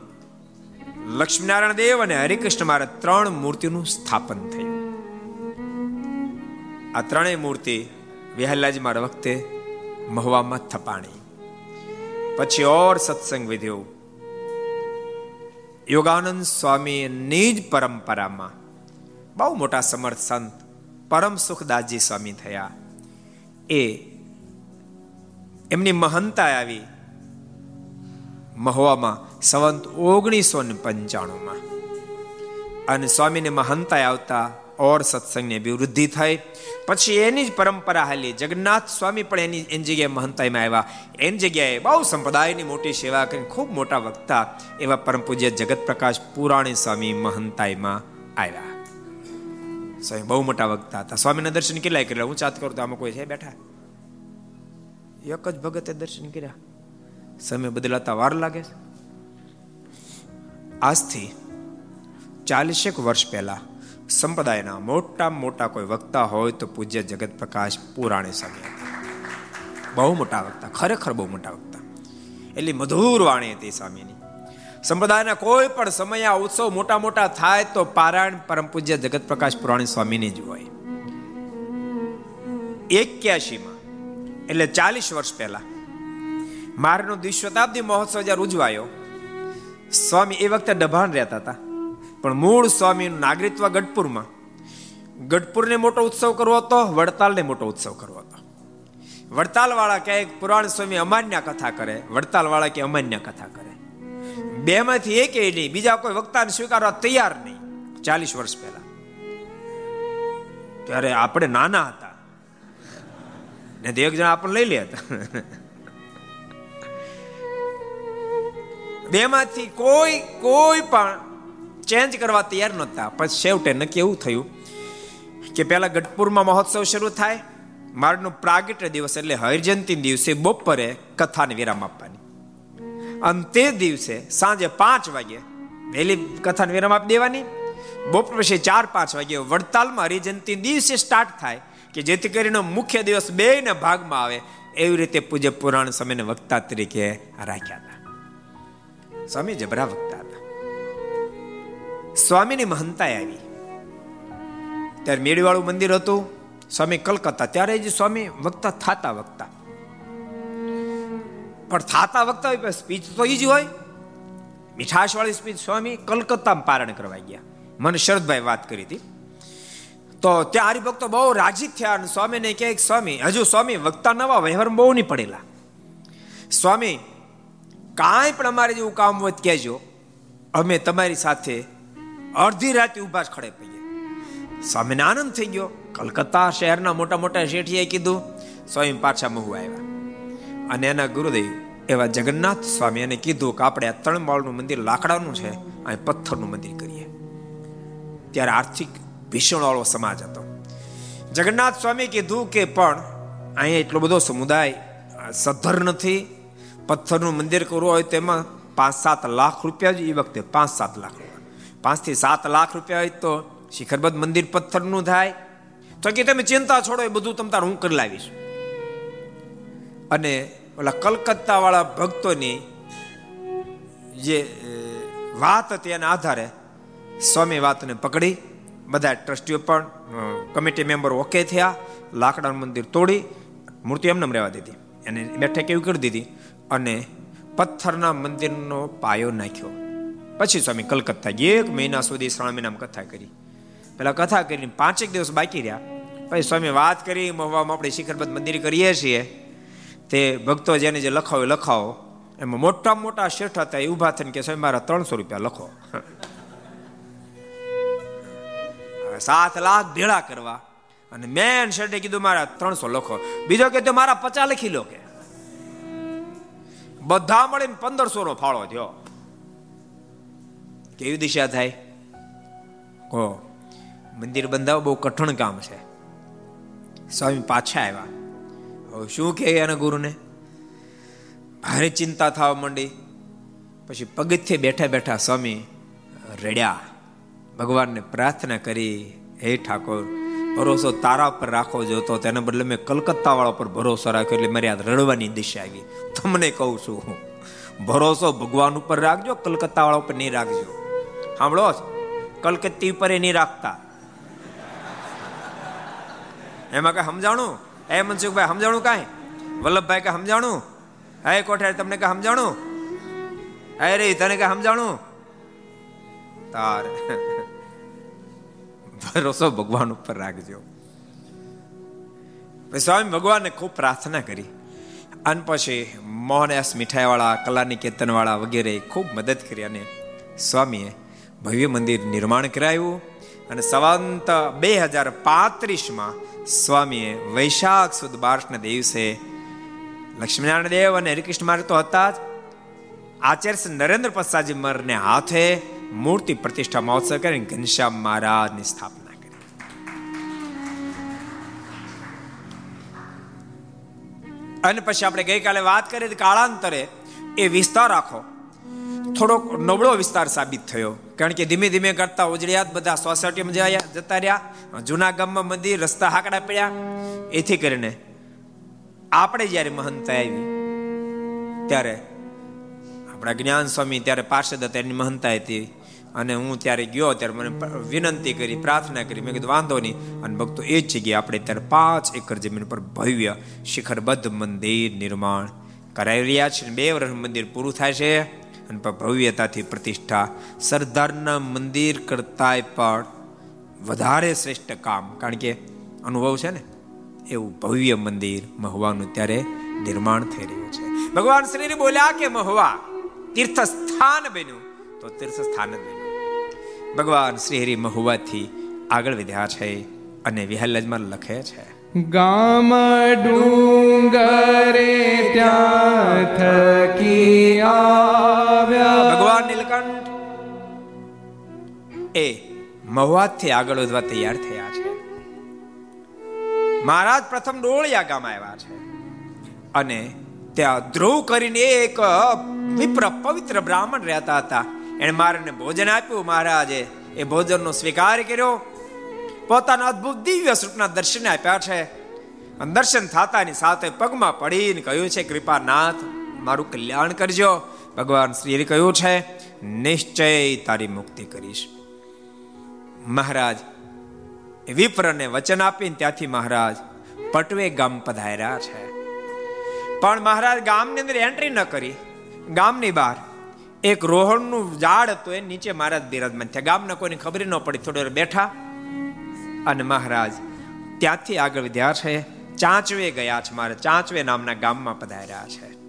લક્ષ્મીનારાયણ દેવ અને હરિકૃષ્ણ મહારાજ ત્રણ મૂર્તિનું સ્થાપન થયું. આ ત્રણેય મૂર્તિ વેહલાજી મારા વખતે મહવામાં થપાણી. પછી ઓર સત્સંગ વિધ્યો યોગાનંદ સ્વામી નિજ પરંપરામાં બહુ મોટા સમર્થ સંત પરમ સુખદાસજી સ્વામી થયા. એ એમની મહંતા આવી મહુવામાં સંવંત ઓગણીસો ને પંચાણુંમાં. અને સ્વામીને મહંતા આવતા ઓર સત્સંગની અભિવૃદ્ધિ થઈ પછી એની જ પરંપરા હાલી જગન્નાથ સ્વામી પણ એની એની જગ્યાએ મહંતાઈમાં આવ્યા એની જગ્યાએ બહુ સંપ્રદાયની મોટી સેવા કરીને ખૂબ મોટા વક્તા એવા પરમ પૂજ્ય જગત પ્રકાશ પુરાણી સ્વામી મહંતાઈમાં આવ્યા સ્વામી બહુ મોટા વક્તા હતા સ્વામીના દર્શન કેટલાય કર્યા હું ચાત કરું તો આમાં કોઈ છે બેઠા એક જ ભગતે દર્શન કર્યા સમય બદલાતા વાર લાગે છે આજથી ચાલીસેક વર્ષ પહેલા સંપ્રદાયના મોટા મોટા કોઈ વક્તા હોય તો પૂજ્ય જગત પ્રકાશ પુરાણી હતા બહુ મોટા વક્તા, ખરેખર બહુ મોટા વક્તા. એટલી મધુર વાણી હતી સ્વામીની. સંપ્રદાયના કોઈ પણ સમય આ ઉત્સવ મોટા મોટા થાય તો પારાયણ પરમ પૂજ્ય જગત પ્રકાશ પુરાણી સ્વામીની જ હોય. એક્યાસીમાં એટલે ચાલીસ વર્ષ પહેલા, મારનો દ્વિશતાબ્દી મહોત્સવ જ્યારે ઉજવાયો, સ્વામી એ વખતે ડભાણ રહેતા હતા. પણ મૂળ સ્વામીનું નાગરિકત્વ ગઢપુરમાં. ગઢપુરને મોટો ઉત્સવ કરવો હતો, વડતાલને મોટો ઉત્સવ કરવો હતો. વડતાલ વાળા કહે પુરાણ સ્વામી અમાન્ય કથા કરે વડતાલ વાળા કે અમાન્ય કથા કરે. બે માંથી એક નહીં, બીજા કોઈ વક્તાને સ્વીકારવા તૈયાર નહીં, ચાલીસ વર્ષ પહેલા. ત્યારે આપણે નાના હતા. ને એક જણા આપણને લઈ લે હતા. બેમાંથી કોઈ કોઈ પણ ચેન્જ કરવા તૈયાર નહોતા. પણ છેવટે નક્કી એવું થયું કે પહેલા ગઢપુરમાં મહોત્સવ શરૂ થાય. મારનો પ્રાગટ્ય દિવસ એટલે હરિજયંતિ દિવસે બપોરે કથાને વિરામ આપવાની. અને તે દિવસે સાંજે પાંચ વાગે વહેલી કથાને વિરામ આપી દેવાની. બપોર પછી ચાર પાંચ વાગે વડતાલમાં હરિજયંતિ દિવસે સ્ટાર્ટ થાય કે જેથી કરીને મુખ્ય દિવસ બે ને ભાગમાં આવે. એવી રીતે પૂજ્ય પુરાણ સમયને વક્તા તરીકે રાખ્યા હતા. સ્વામી જબરા વક્તા સ્વામીની મહંતાએ આવી. ત્યારે મેળીવાળું મંદિર હતું. સ્વામી કલકત્તા. ત્યારે જ સ્વામી વક્તા થાતા વક્તા પણ થાતા વક્તા હોય સ્પીચ તો એ જ હોય. મીઠાશ વાળી સ્પીચ સ્વામી કલકત્તામાં પારણ કરવા ગયા. મને શરદભાઈ વાત કરી હતી. તો ત્યાં હરિભક્તો બહુ રાજી થયા અને સ્વામીને કહે સ્વામી, હજુ સ્વામી વક્તા નવા વહેવાર બહુ નહીં પડેલા. સ્વામી, કાંઈ પણ અમારે જેવું કામ હોય કહેજો. અમે તમારી સાથે અડધી રાતે ઊભા જ ખડે પડીએ સ્વામીને આનંદ થઈ ગયો. કલકત્તા શહેરના મોટા મોટા શેઠીએ કીધું, સ્વામી પાછા મહુ આવ્યા. અને એના ગુરુદેવ એવા જગન્નાથ સ્વામી એને કીધું કે આપણે આ ત્રણ માળનું મંદિર લાકડાનું છે, અહીં પથ્થરનું મંદિર કરીએ. ત્યારે આર્થિક ભીષણ વાળો સમાજ હતો. જગન્નાથ સ્વામી કીધું કે, પણ અહીંયા એટલો બધો સમુદાય સદ્ધર નથી. પથ્થરનું મંદિર કરવું હોય તેમાં પાંચ સાત લાખ રૂપિયા જ એ વખતે પાંચ સાત લાખ રૂપિયા પાંચથી સાત લાખ રૂપિયા હોય તો શિખરબદ્ધ મંદિર પથ્થરનું થાય. તો કે તમે ચિંતા છોડો, એ બધું તમ તાર હું કરી લાવીશ. અને ઓલા કલકત્તા વાળા ભક્તોની જે વાત હતી એના આધારે સ્વામી વાતને પકડી. બધા ટ્રસ્ટીઓ પણ કમિટી મેમ્બર ઓકે થયા, લાકડાનું મંદિર તોડી, મૂર્તિ એમને રહેવા દીધી. અને બેઠક એવી કરી દીધી અને પથ્થરના મંદિરનો પાયો નાખ્યો. પછી સ્વામી કલકત્તા એક મહિના સુધી શ્રાવણ મહિનામાં કથા કરી. પેલા કથા કરીને પાંચેક દિવસ બાકી રહ્યા. પછી સ્વામી વાત કરી મહવામાં આપણે શિખરબદ્ધ મંદિર કરીએ છીએ. તે ભક્તો જેને જે લખાવો લખાવો. એમાં મોટા મોટા શેઠ હતા એ ઊભા થઈને કે સ્વામી મારા ત્રણસો રૂપિયા લખો. સાત લાખ ભેળા કરવા. અને મેન શેઠે કીધું મારા ત્રણસો લખો. બીજો કે તો મારા પચાસ લખી લો કે. બધા મળીને પંદરસો નો ફાળો થયો. કેવી દિશા થાય? કહો મંદિર બંધાવવું બહુ કઠણ કામ છે. સ્વામી પાછા આવ્યા. હવે શું કહે એના ગુરુને? ભારે ચિંતા થવા માંડી. પછી પગથિયે બેઠા બેઠા સ્વામી રડ્યા. ભગવાનને પ્રાર્થના કરી, હે ઠાકોર, ભરોસો તારા પર રાખવો જોતો તેના બદલે મેં કલકત્તા વાળા પર ભરોસો રાખ્યો એટલે મારી આ રડવાની દિશા આવી. તમને કહું છું હું, ભરોસો ભગવાન ઉપર રાખજો કલકત્તા વાળા ઉપર નહીં રાખજો. સાંભળો કલકત્તી ઉપર નહીં રાખતા. એમાં કઈ સમજાણું? એ મનસુખભાઈ, સમજાણું કાંઈ? વલ્લભભાઈ કે સમજાણું? હે કોઠારી તમને કે સમજાણું? હે રે, તને કે સમજાણું? તાર. ભરોસો ભગવાન ઉપર રાખજો. સ્વામી ભગવાનને ખૂબ પ્રાર્થના કરી. અને પછી મોહનયાસ મીઠાઈવાળા, કલાની કેતનવાળા વગેરે ખૂબ મદદ કરી અને સ્વામીએ ભવ્ય મંદિર નિર્માણ કરાયું અને સંવંત બે હજાર પાંત્રીસમાં સ્વામીએ વૈશાખ સુદ બારસના દિવસે લક્ષ્મીનારાયણ દેવ અને હરિકૃષ્ણ મારે તો હતા જ. આચાર્ય નરેન્દ્ર પ્રસાદજી મરને હાથે મૂર્તિ પ્રતિષ્ઠા મહોત્સવ કરીને ઘનશ્યામ મહારાજની સ્થાપના કરી. અને પછી આપણે ગઈકાલે વાત કરી કાળાંતરે એ વિસ્તાર આખો થોડોક નબળો વિસ્તાર સાબિત થયો. કારણ કે ધીમે ધીમે કરતા ઉજળિયાત બધા સોસાયટીમાં જયા, જતા રહ્યા, જૂના ગામમાં મંદિર, રસ્તા હાકડા પડ્યા. એથી કરીને આપણે જ્યારે મહંતા આવી, ત્યારે આપણા જ્ઞાન સ્વામી ત્યારે પાર્ષદ હતા, એની મહંતા હતી. અને હું ત્યારે ગયો, ત્યારે મને વિનંતી કરી, પ્રાર્થના કરી. મેં કીધું, વાંધો નહીં. અને ભક્તો એ જ જગ્યાએ આપણે ત્યારે પાંચ એકર જમીન પર ભવ્ય શિખરબદ્ધ મંદિર નિર્માણ કરાવી રહ્યા છે. બે વર્ષ મંદિર પૂરું થાય છે. અને ભવ્યતાથી પ્રતિષ્ઠા. સરદારના મંદિર કરતાંય પણ વધારે શ્રેષ્ઠ કામ. કારણ કે અનુભવ છે ને, એવું ભવ્ય મંદિર મહુવાનું ત્યારે નિર્માણ થઈ રહ્યું છે. ભગવાન શ્રી બોલ્યા કે મહુવા તીર્થ સ્થાન બન્યું, તો તીર્થ સ્થાન જ બન્યું. ભગવાન શ્રી હરિ મહુવાથી આગળ વધ્યા છે અને વિહલ્લજમાં લખે છે ગામ ડુંગરે ત્યાં ભગવાન નીલકંઠ, એ મહુવાથી આગળ વધવા તૈયાર થયા છે. મહારાજ પ્રથમ ડોળિયા ગામ આવ્યા છે અને ત્યાં ધ્રુવ કરીને એક વિપ્ર પવિત્ર બ્રાહ્મણ રહેતા હતા. એને મારાને ભોજન આપ્યું. મહારાજે એ ભોજનનો સ્વીકાર કર્યો. પોતાના અદ્ભુત દિવ્ય સ્વરૂપના દર્શન આપ્યા છે. દર્શન થતાની સાથે પગમાં પડીને કહ્યું છે, કૃપાનાથ, મારું કલ્યાણ કરજો. ભગવાન શ્રીએ કહ્યું છે, નિશ્ચય તારી મુક્તિ કરીશ. મહારાજ વિપ્રને વચન આપીને ત્યાંથી મહારાજ પટવે ગામ પધાર્યા છે. પણ મહારાજ ગામની અંદર એન્ટ્રી ન કરી. ગામની બહાર એક રોહણનું ઝાડ હતું એ નીચે મહારાજ બિરાજમાન થયા. ગામના કોઈને ખબર ન પડી, થોડી બેઠા. અને મહારાજ, ત્યાંથી આગળ વધ્યા છે, ચાંચવે ગયા છે મારે, ચાંચવે નામના ગામમાં પધાર્યા છે.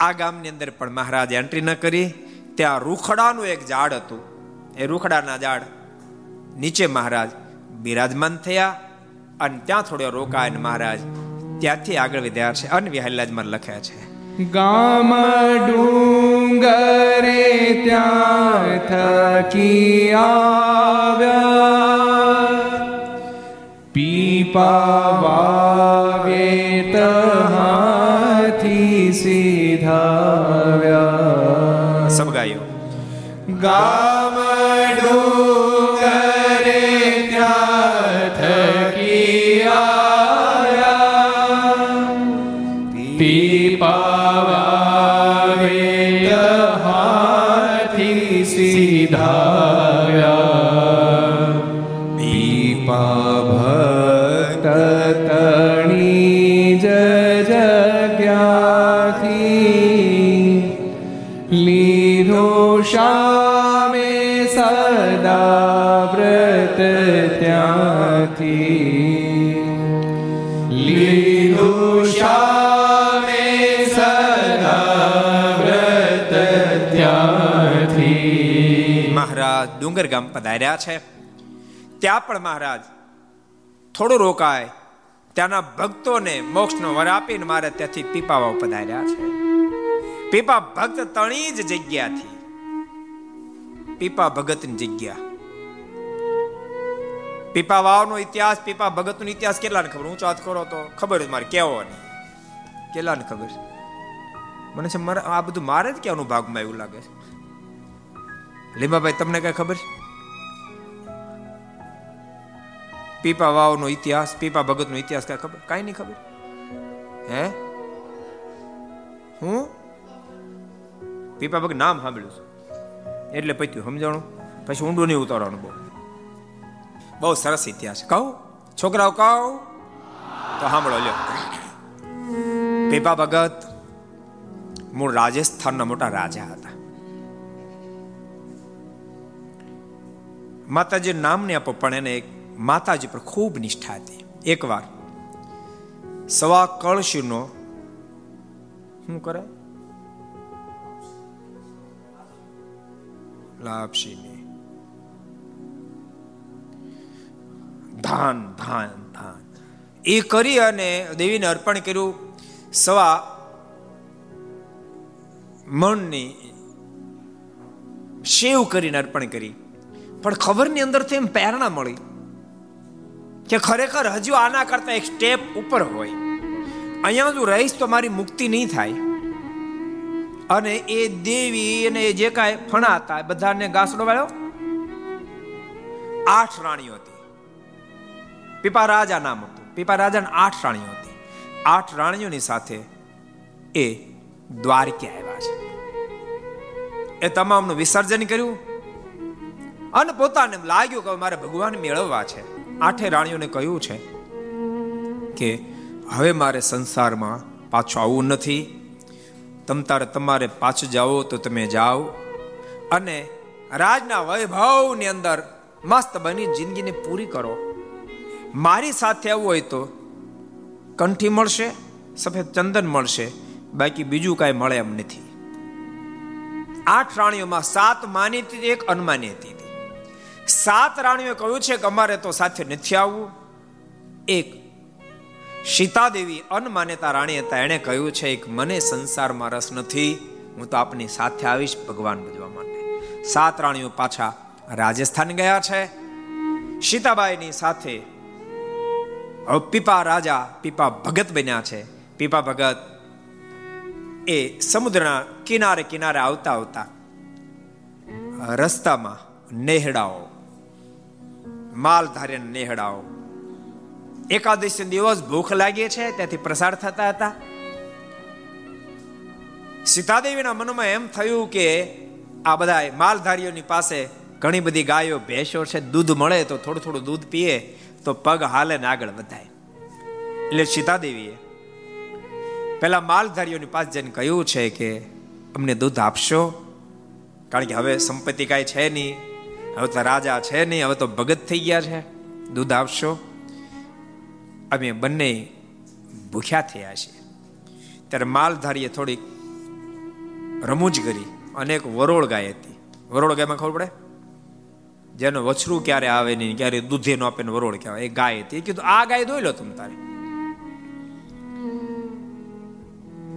આ ગામની અંદર પણ મહારાજ એન્ટ્રી ન કરી, ત્યાં રૂખડાનું એક ઝાડ હતું. એ રૂખડાના ઝાડ નીચે મહારાજ બિરાજમાન થયા અને ત્યાં થોડો રોકાય મહારાજ ત્યાંથી આગળ વધ્યા છે અનવિહલ્લાજમાં લખ્યા છે. ગામ ડુંગરે ત્યાં થકી આવ્યા પીપા વાવે તહાથી સીધાવ્યા સબ ગાયો ગામ ડુંગરે મહારાજ ડુંગર ગામ પધાર્યા છે. ત્યાં પણ મહારાજ થોડું રોકાય. ત્યાંના ભક્તોને મોક્ષનો વર આપીને મારે ત્યાંથી પીપાવા પધાર્યા છે. પીપા ભક્ત તણી જ જગ્યાથી. પીપા ભગતની જગ્યા. પીપા વાવનો ઇતિહાસ, પીપા ભગતનો ઇતિહાસ કેટલાને ખબર? ઊંચો હાથ કરો તો ખબર જ મારે કેવો નહીં કેટલાને ખબર? છે મને છે મારે આ બધું મારે જ ક્યાંનું ભાગમાં એવું લાગે છે. લીંબાભાઈ તમને કઈ ખબર? છે પીપા વાવનો ઇતિહાસ, પીપા ભગતનો ઇતિહાસ કઈ ખબર? કાંઈ નહીં ખબર. હે? હું? પીપા ભગત નામ સાંભળ્યું છે. એટલે પત્યું, સમજાણું? પછી ઊંડું નહીં ઉતારવાનું બહુ. બહુ સરસ ઇતિહાસ. કહું? છોકરાઓ કહું? તો સાંભળો, લ્યો. પીપા ભગત મૂળ રાજસ્થાનના મોટા રાજા હતા. માતાજી નામ ને આપો, પણ એને માતાજી પર ખૂબ નિષ્ઠા હતી. એકવાર સવા કળશીનો શું કરે? લાપસીની ધાન ધાન ધાન. એ કરી અને દેવીને અર્પણ કર્યું. સવા મણની શેવ કરીને અર્પણ કરી. પણ ખબરની અંદરથી એમ પ્રેરણા મળી કે ખરેખર હજુ આના કરતા એક સ્ટેપ ઉપર હોય. અહીંયા જો રહીશ તો મારી મુક્તિ નહીં થાય. અને એ દેવી અને એ જે કાંઈ ફણા હતા બધાને ગાસડો વાળ્યો આઠ રાણીઓ હતી. પીપા રાજા નામ હતું. પીપા રાજાને આઠ રાણીઓ હતી. આઠ રાણીઓની સાથે એ દ્વારકે આવ્યા છે. એ તમામનું વિસર્જન કર્યું અને પોતાને લાગ્યું કે મારે ભગવાન મેળવવા છે. આઠે રાણીઓને કહ્યું છે કે હવે મારે સંસારમાં પાછું આવવું નથી. તમ તારે તમારે પાછું જાઓ તો તમે જાઓ. અને રાજના વૈભવની અંદર મસ્ત બની જિંદગીને પૂરી કરો. મારી સાથે આવવું હોય તો કંઠી મળશે, સફેદ ચંદન મળશે, બાકી બીજું કાંઈ મળે એમ નથી. આઠ રાણીઓમાં સાત માની હતી, એક અનમાની હતી. સાત રાણીઓએ કહ્યું છે કે અમારે તો સાથે નથી આવવું. એક, સીતાદેવી અનમાન્યતા રાણી હતા. એણે કહ્યું છે કે મને સંસારમાં રસ નથી. હું તો આપની સાથે આવીશ ભગવાન ભજવા માટે. સાત રાણીઓ પાછા રાજસ્થાન ગયા છે. સીતાબાઈની સાથે પીપા રાજા, પીપા ભગત બન્યા છે. પીપા ભગત એ સમુદ્રના કિનારે કિનારે આવતા આવતા રસ્તામાં નેહડાઓ માલધાર્ય નેહડાઓ. એકાદશી દિવસ ભૂખ લાગી છે, ત્યાંથી પ્રસાર થતા હતા. સીતાદેવીના મનમાં એમ થયું કે આ બધા માલધારીઓની પાસે ઘણી બધી ગાયો, ભેંસો છે, દૂધ મળે તો થોડું થોડું દૂધ પીએ. તો પગ હાલે ને આગળ વધાય. એટલે સીતાદેવીએ પેલા માલધારીઓની પાસે જઈને કહ્યું છે કે, અમને દૂધ આપશો? કારણ કે હવે સંપત્તિ કાંઈ છે નહીં. હવે તો રાજા છે નહીં. હવે તો ભગત થઈ ગયા છે. દૂધ આપશો? અમે બંને ભૂખ્યા થયા છીએ. ત્યારે માલધારીએ થોડીક રમૂજ કરી. અનેક વરોળ ગાય હતી. વરોળ ગાયમાં ખબર પડે? જેનો વછરું ક્યારે આવે નહીં, ક્યારે દૂધે નો આપે વરોળ કહેવાય, એ ગાય હતી. કીધું, આ ગાય દોઈ લો તમે તારે.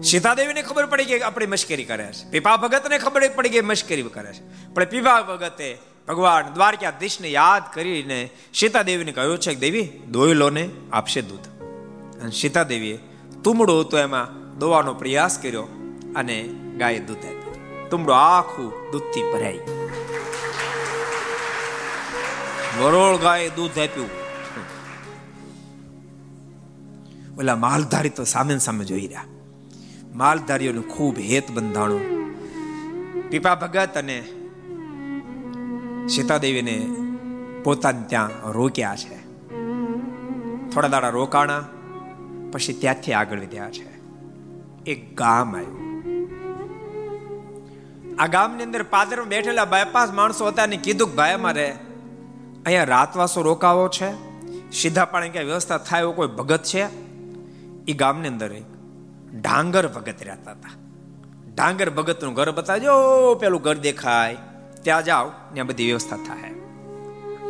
સીતાદેવીને ખબર પડી કે આપણી મશ્કરી કરે છે. પીપા ભગતને ખબર પડી કે મશ્કરી કરે છે. પણ પીપા ભગતે ભગવાન દ્વારકાધીશને યાદ કરીને સીતાદેવીને કહ્યું છે કે, દેવી દોઈ લો ને આપશે દૂધ. અને સીતાદેવીએ, તુમડો તો એમાં દોવાનો પ્રયાસ કર્યો અને ગાય દૂધ આપ્યું. તુમડો આખું દૂધથી ભરાઈ વરોળ ગાય દૂધ આપ્યું. ઓલા માલધારી તો સામે સામે જોઈ રહ્યા. માલધારીઓનું ખૂબ હેત બંધાણું. પીપા ભગત અને સીતાદેવીને પોતાને ત્યાં રોક્યા છે. થોડા દાડા રોકાણા, પછી ત્યાંથી આગળ વધ્યા છે. એક ગામ આવ્યું. આ ગામની અંદર પાદરમાં બેઠેલા બાયપાસ માણસો હતા ને કીધું કે ભાઈ અમારે અહીંયા રાતવાસો રોકાવો છે. સીધા પાણી ક્યાં વ્યવસ્થા થાય એવો કોઈ ભગત છે? એ ગામની અંદર ડાંગર ભગત રહેતા હતા. ડાંગર ભગતનું ઘર બતાવજો, પેલું ઘર દેખાય. ત્યાં જાઓ, ત્યાં બધી વ્યવસ્થા થાય.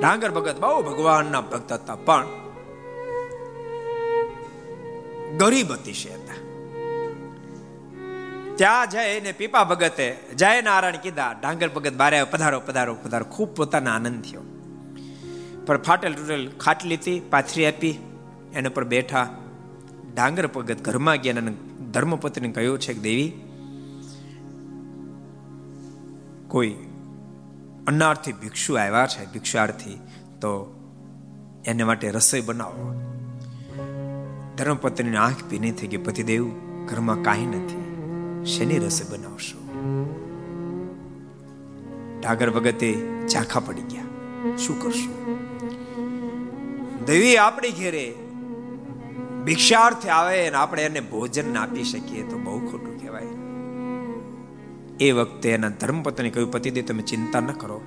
ડાંગર ભગત બહુ ભગવાનના ભક્ત હતા, પણ ગરીબ અતિશય હતા. ત્યાં જઈને પીપા ભગતે જય નારાયણ કીધા, ડાંગર ભગત બારે પધારો પધારો પધારો. ખૂબ પોતાના આનંદ થયો. પણ ફાટેલ તૂટેલ ખાટલી હતી, પાથરી આપી, એના પર બેઠા. ડાંગર પગત ઘરમાં ગયા અને ધર્મપત્નીને કહ્યું છે કે, દેવી, કોઈ અન્નાર્થી ભિક્ષુ આવ્યા છે, ભિક્ષાર્થી, તો એને માટે રસોઈ બનાવો. ધર્મપત્નીની આંખ પીની થઈ ગઈ. પતિદેવ, ઘરમાં કાંઈ નથી. શેની રસોઈ બનાવશો? ડાગર વગતે ઝાંખા પડી ગયા. શું કરશું? દેવી આપણી ઘેરે ભિક્ષાર્થે આવે અને આપણે એને ભોજન આપી શકીએ તો બહુ ખોટું કહેવાય. એ વખતે એના ધર્મપત્ની કહ્યું, પતિદેવ, તમે ચિંતા ન કરો.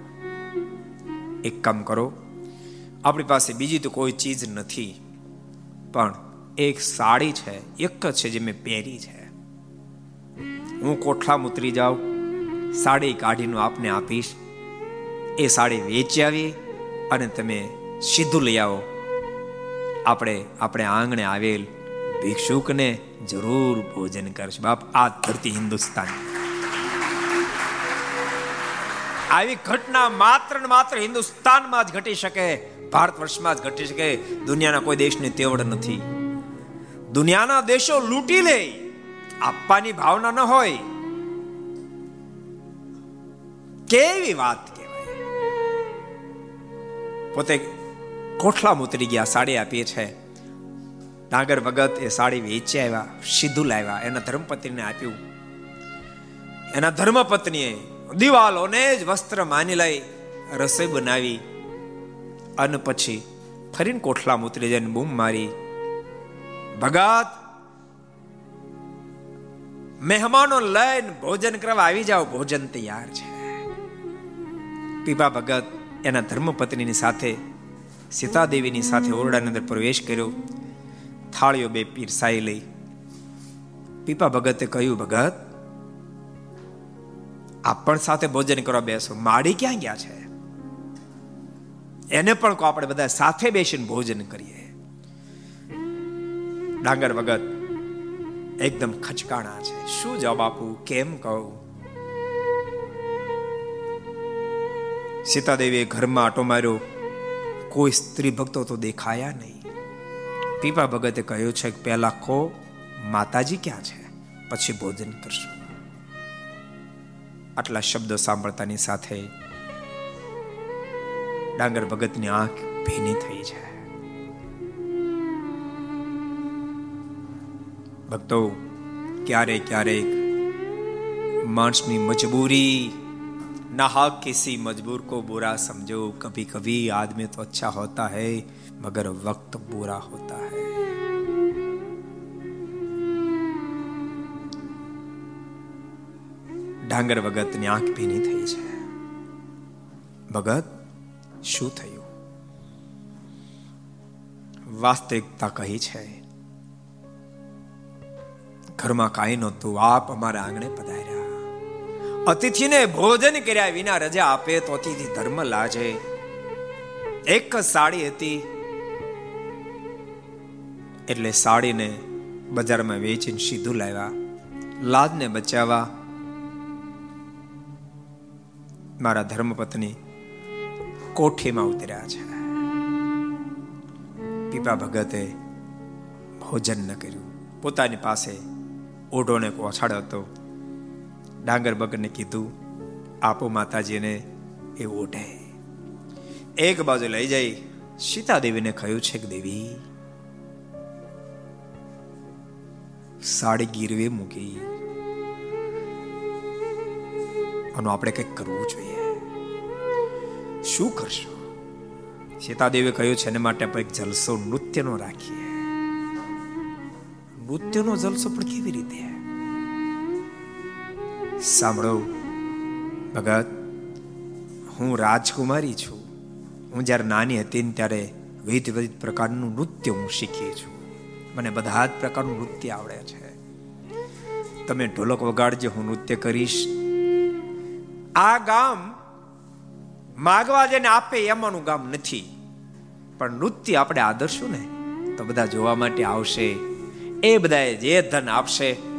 એક કામ કરો. આપણી પાસે બીજી તો કોઈ ચીજ નથી, પણ એક સાડી છે, એક જ છે જે મેં પહેરી છે. હું કોઠલામાં ઉતરી જાઉં, સાડી કાઢીને આપને આપીશ. એ સાડી વેચી આવી અને તમે સીધું લઈ આવો. આપણે આપણે આંગણે આવેલ ભિક્ષુકને જરૂર ભોજન કરશું. બાપ, આ ધરતી હિન્દુસ્તાન. આવી ઘટના માત્ર ને માત્ર હિન્દુસ્તાનમાં જ ઘટી શકે. ભારત વર્ષમાં જ ઘટી શકે. દુનિયાના કોઈ દેશની તેવડ નથી. દુનિયાના દેશો લૂંટી લે. આપવાની ભાવના ન હોય. કેવી વાત કહેવાય? પોતે કોઠલામાં ઉતરી ગયા, સાડી આપીએ છે. ડાંગર ભગત એ સાડી વેચી આવ્યા સીધું લાવ્યા એના ધર્મપત્નીને આપ્યું. એના ધર્મપત્નીએ દિવાલોને જ વસ્ત્ર માની લઈ રસોઈ બનાવી અને પછી ફરીને કોઠલામાં ઉતરી જઈને બૂમ મારી. ભગત, મહેમાનો લઈને ભોજન કરવા આવી જાઓ, ભોજન તૈયાર છે. પીપા ભગત એના ધર્મપત્નીની સાથે સીતાદેવીની સાથે ઓરડાની અંદર પ્રવેશ કર્યો. થાળીઓ બે પીરસાઈ લઈ. પીપા ભગતે કહ્યું, ભગત, આપ પણ સાથે ભોજન કરવા બેસો. માડી ક્યાં ગયા છે? એને પણ કહો, આપણે બધા સાથે બેસીને ભોજન કરીએ. ડાંગર ભગત, એકદમ ખચકાણા છે. શું જવાબ આપું? કેમ કહું? સીતાદેવીએ ઘરમાં આટો માર્યો. કોઈ સ્ત્રી ભક્તો તો દેખાયા નહીં. પીપા ભગતે કહ્યું છે કે પહેલા કો માતાજી ક્યાં છે? પછી ભોજન કરશું. આટલા શબ્દો સાંભળતાની સાથે ડાંગર ભગતની આંખ ભીની થઈ છે ભક્તો, ક્યારેક ક્યારેક માણસની મજબૂરી ना किसी मजबूर को बुरा समझो कभी कभी आदमी तो अच्छा होता है मगर वक्त बुरा होता है ડાંગર ભગતની આંખ ભીની થઈ છે ભગત શું થયું વાસ્તવિકતા કહી છે ઘરમાં કાંઈ નહોતું આપ અમારા આંગણે પધાર્યા અતિથિને ભોજન કર્યા વિના રજા આપે તો અતિથિ ધર્મ લાજે. એક જ સાડી હતી. એટલે સાડીને બજારમાં વેચીને સીધું લાવ્યા. લાજને બચાવવા. મારા ધર્મપત્ની કોઠીમાં ઉતર્યા છે. પીપા ભગતે ભોજન ન કર્યું. પોતાની પાસે ઓઢોને પહોંચાડ્યો હતો. ડાંગર બગરને કીધું, આપો માતાજીને એ ઓઢે. એક બાજુ લઈ જઈ સીતા દેવીને કહ્યું, છે કે દેવી? સાડી ગીરવે મૂકી. આનું આપણે કંઈક કરવું જોઈએ. શું કરશું? સીતાદેવી કહ્યું છે એને માટે આપણે એક જલસો નૃત્યનો રાખીએ. નૃત્યનો જલસો પણ કેવી રીતે? સાંભળો. ભગત, હું રાજકુમારી છું. હું જ્યારે નાની હતી ને ત્યારે વિવિધ વિવિધ પ્રકારનું નૃત્ય હું શીખી છું. મને બધા જ પ્રકારનું નૃત્ય આવડે છે. તમે ઢોલક વગાડજો, હું નૃત્ય કરીશ. આ ગામ માગવા જેને આપે એમાંનું ગામ નથી. પણ નૃત્ય આપણે આદરશું ને? તો બધા જોવા માટે આવશે. એ બધાએ જે ધન આપશે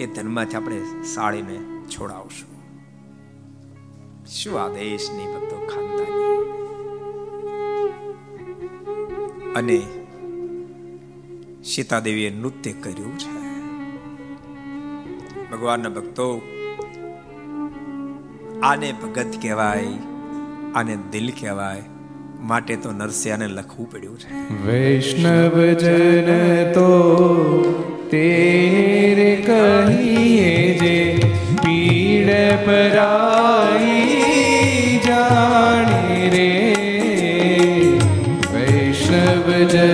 એ ધનમાંથી આપણે સાળીને છોડાવશું. શું આદેશ નહીં ભક્તો ખાનદાની? અને સીતાદેવીએ નૃત્ય કર્યું છે. ભગવાનના ભક્તો, આને ભગત કહેવાય, આને દિલ કહેવાય, માટે તો નરસિંહાને લખવું પડ્યું છે. વૈષ્ણવ જન તો તેરે કહીએ જે પીડ પરાઈ જાણે રે વૈષ્ણવ જન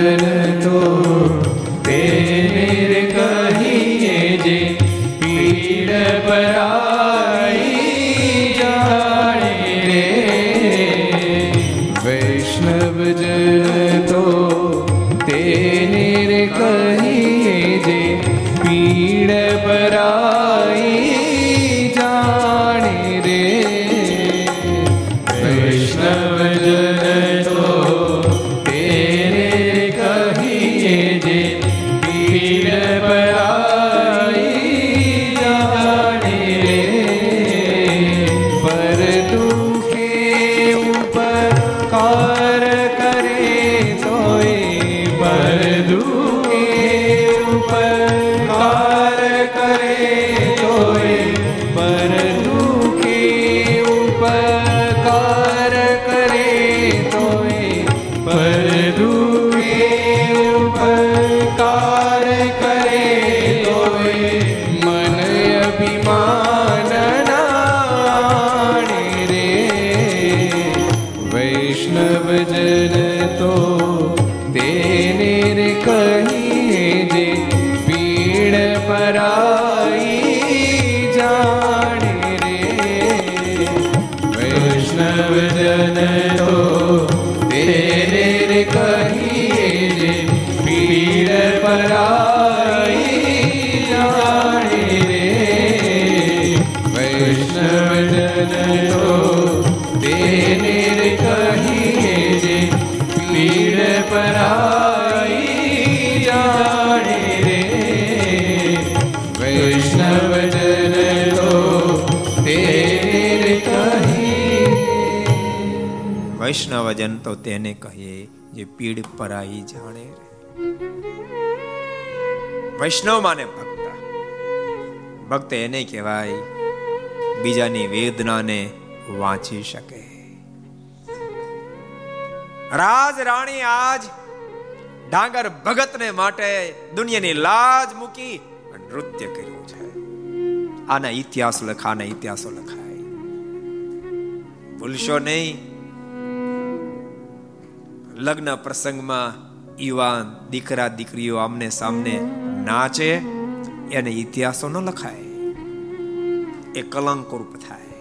વૈષ્ણવજન તો તેને કહીએ જે પીડ પરાઈ જાણે રે વૈષ્ણવ માને ભક્ત. ભક્ત એને કહેવાય, બીજાની વેદનાને વાંચી શકે. રાજ રાણી આજ ડાંગર ભગતને માટે દુનિયાની લાજ મૂકી નૃત્ય કર્યું છે. આના ઇતિહાસ લખાના ઇતિહાસો લખાય. ભૂલશો નહીં. લગ્ન પ્રસંગમાં યુવાન દીકરા દીકરીઓ આમને સામને નાચે એને ઇતિહાસો ન લખાય એ કલંક રૂપ થાય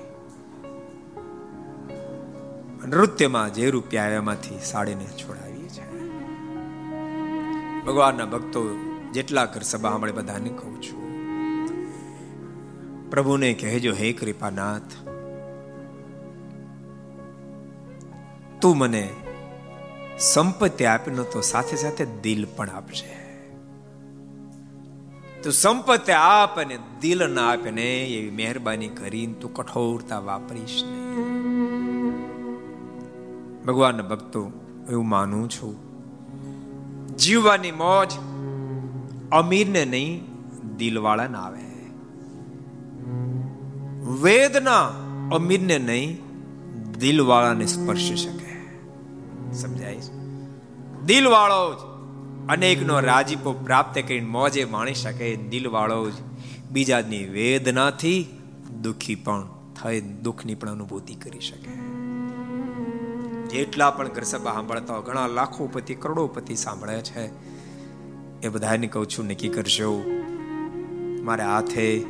નૃત્યમાં જે રૂપિયા એમાંથી સાડીને છોડાવીએ છે ભગવાનના ભક્તો જેટલા ઘર સભા સાંભળે બધાને કહું છું પ્રભુને કહેજો હે કૃપાનાથ તું મને સંપત્તિ આપીને તો સાથે સાથે દિલ પણ આપશે તું સંપત્તિ આપ અને દિલ ના આપ ને એવી મહેરબાની કરીને તું કઠોરતા વાપરીશ નહીં. ભગવાનના ભક્તો એવું માનું છું, જીવવાની મોજ અમીરને નહીં, દિલવાળાને આવે. વેદના અમીરને નહીં, દિલવાળાને સ્પર્શી શકે. સમજાય દિલવાળો જ અનેકનો રાજીપો પ્રાપ્ત કરીને મોજે માણી શકે, દિલવાળો જ. બીજાની વેદનાથી દુઃખી પણ થઈ, દુઃખની પણ અનુભૂતિ કરી શકે. જેટલા પણ ઘર સભા સાંભળતા હોય, ઘણા લાખોપતિ, કરોડોપતિ સાંભળે છે. એ બધાને કહું છું, નક્કી કરજો, મારે હાથે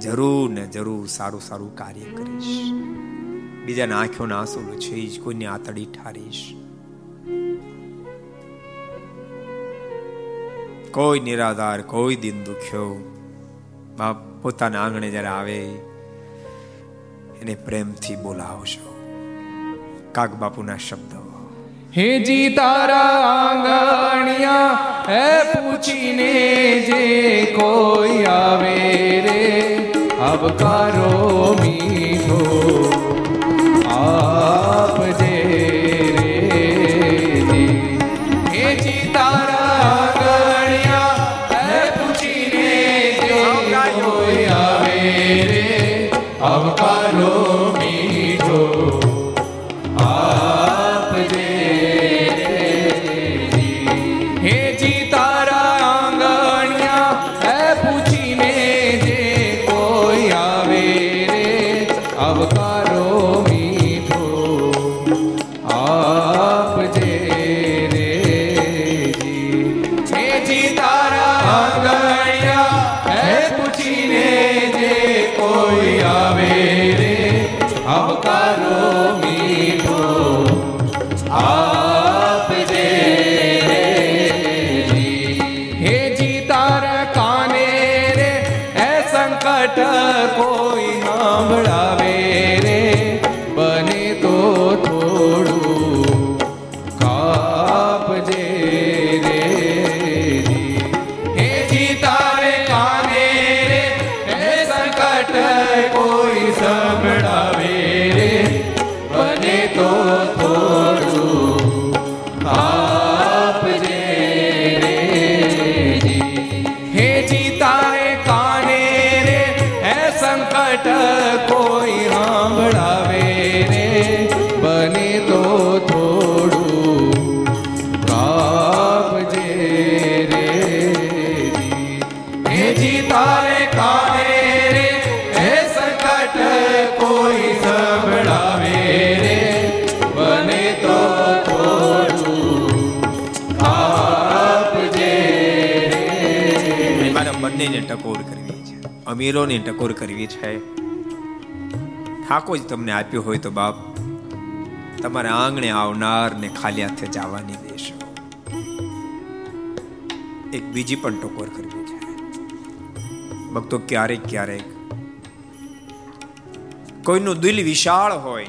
જરૂર ને જરૂર સારું સારું કાર્ય કરીશ. બીજાના આંખોના આંસુ લૂછીશ કોઈની આતડી ઠારીશ. કોઈ નિરાધાર, કોઈ દિન દુખ્યો. બાપ પોતાના આંગણે જ્યારે આવે, એને પ્રેમથી બોલાવશો કાક બાપુના શબ્દો. હેજી તારા આંગણિયા, હે પૂછીને જે કોઈ આવે રે. અબકારો મીઠો મારા બંનેને ટકોર કરવી છે. અમીરોને ટકોર કરવી છે. ઠાકોર તમને આપ્યો હોય તો બાપ, તમારા આંગણે આવનારને ખાલી હાથે જવાની દેશો. એક બીજી પણ ટકોર કરવી છે. ભક્તો, ક્યારેક ક્યારેક કોઈનું દિલ વિશાળ હોય,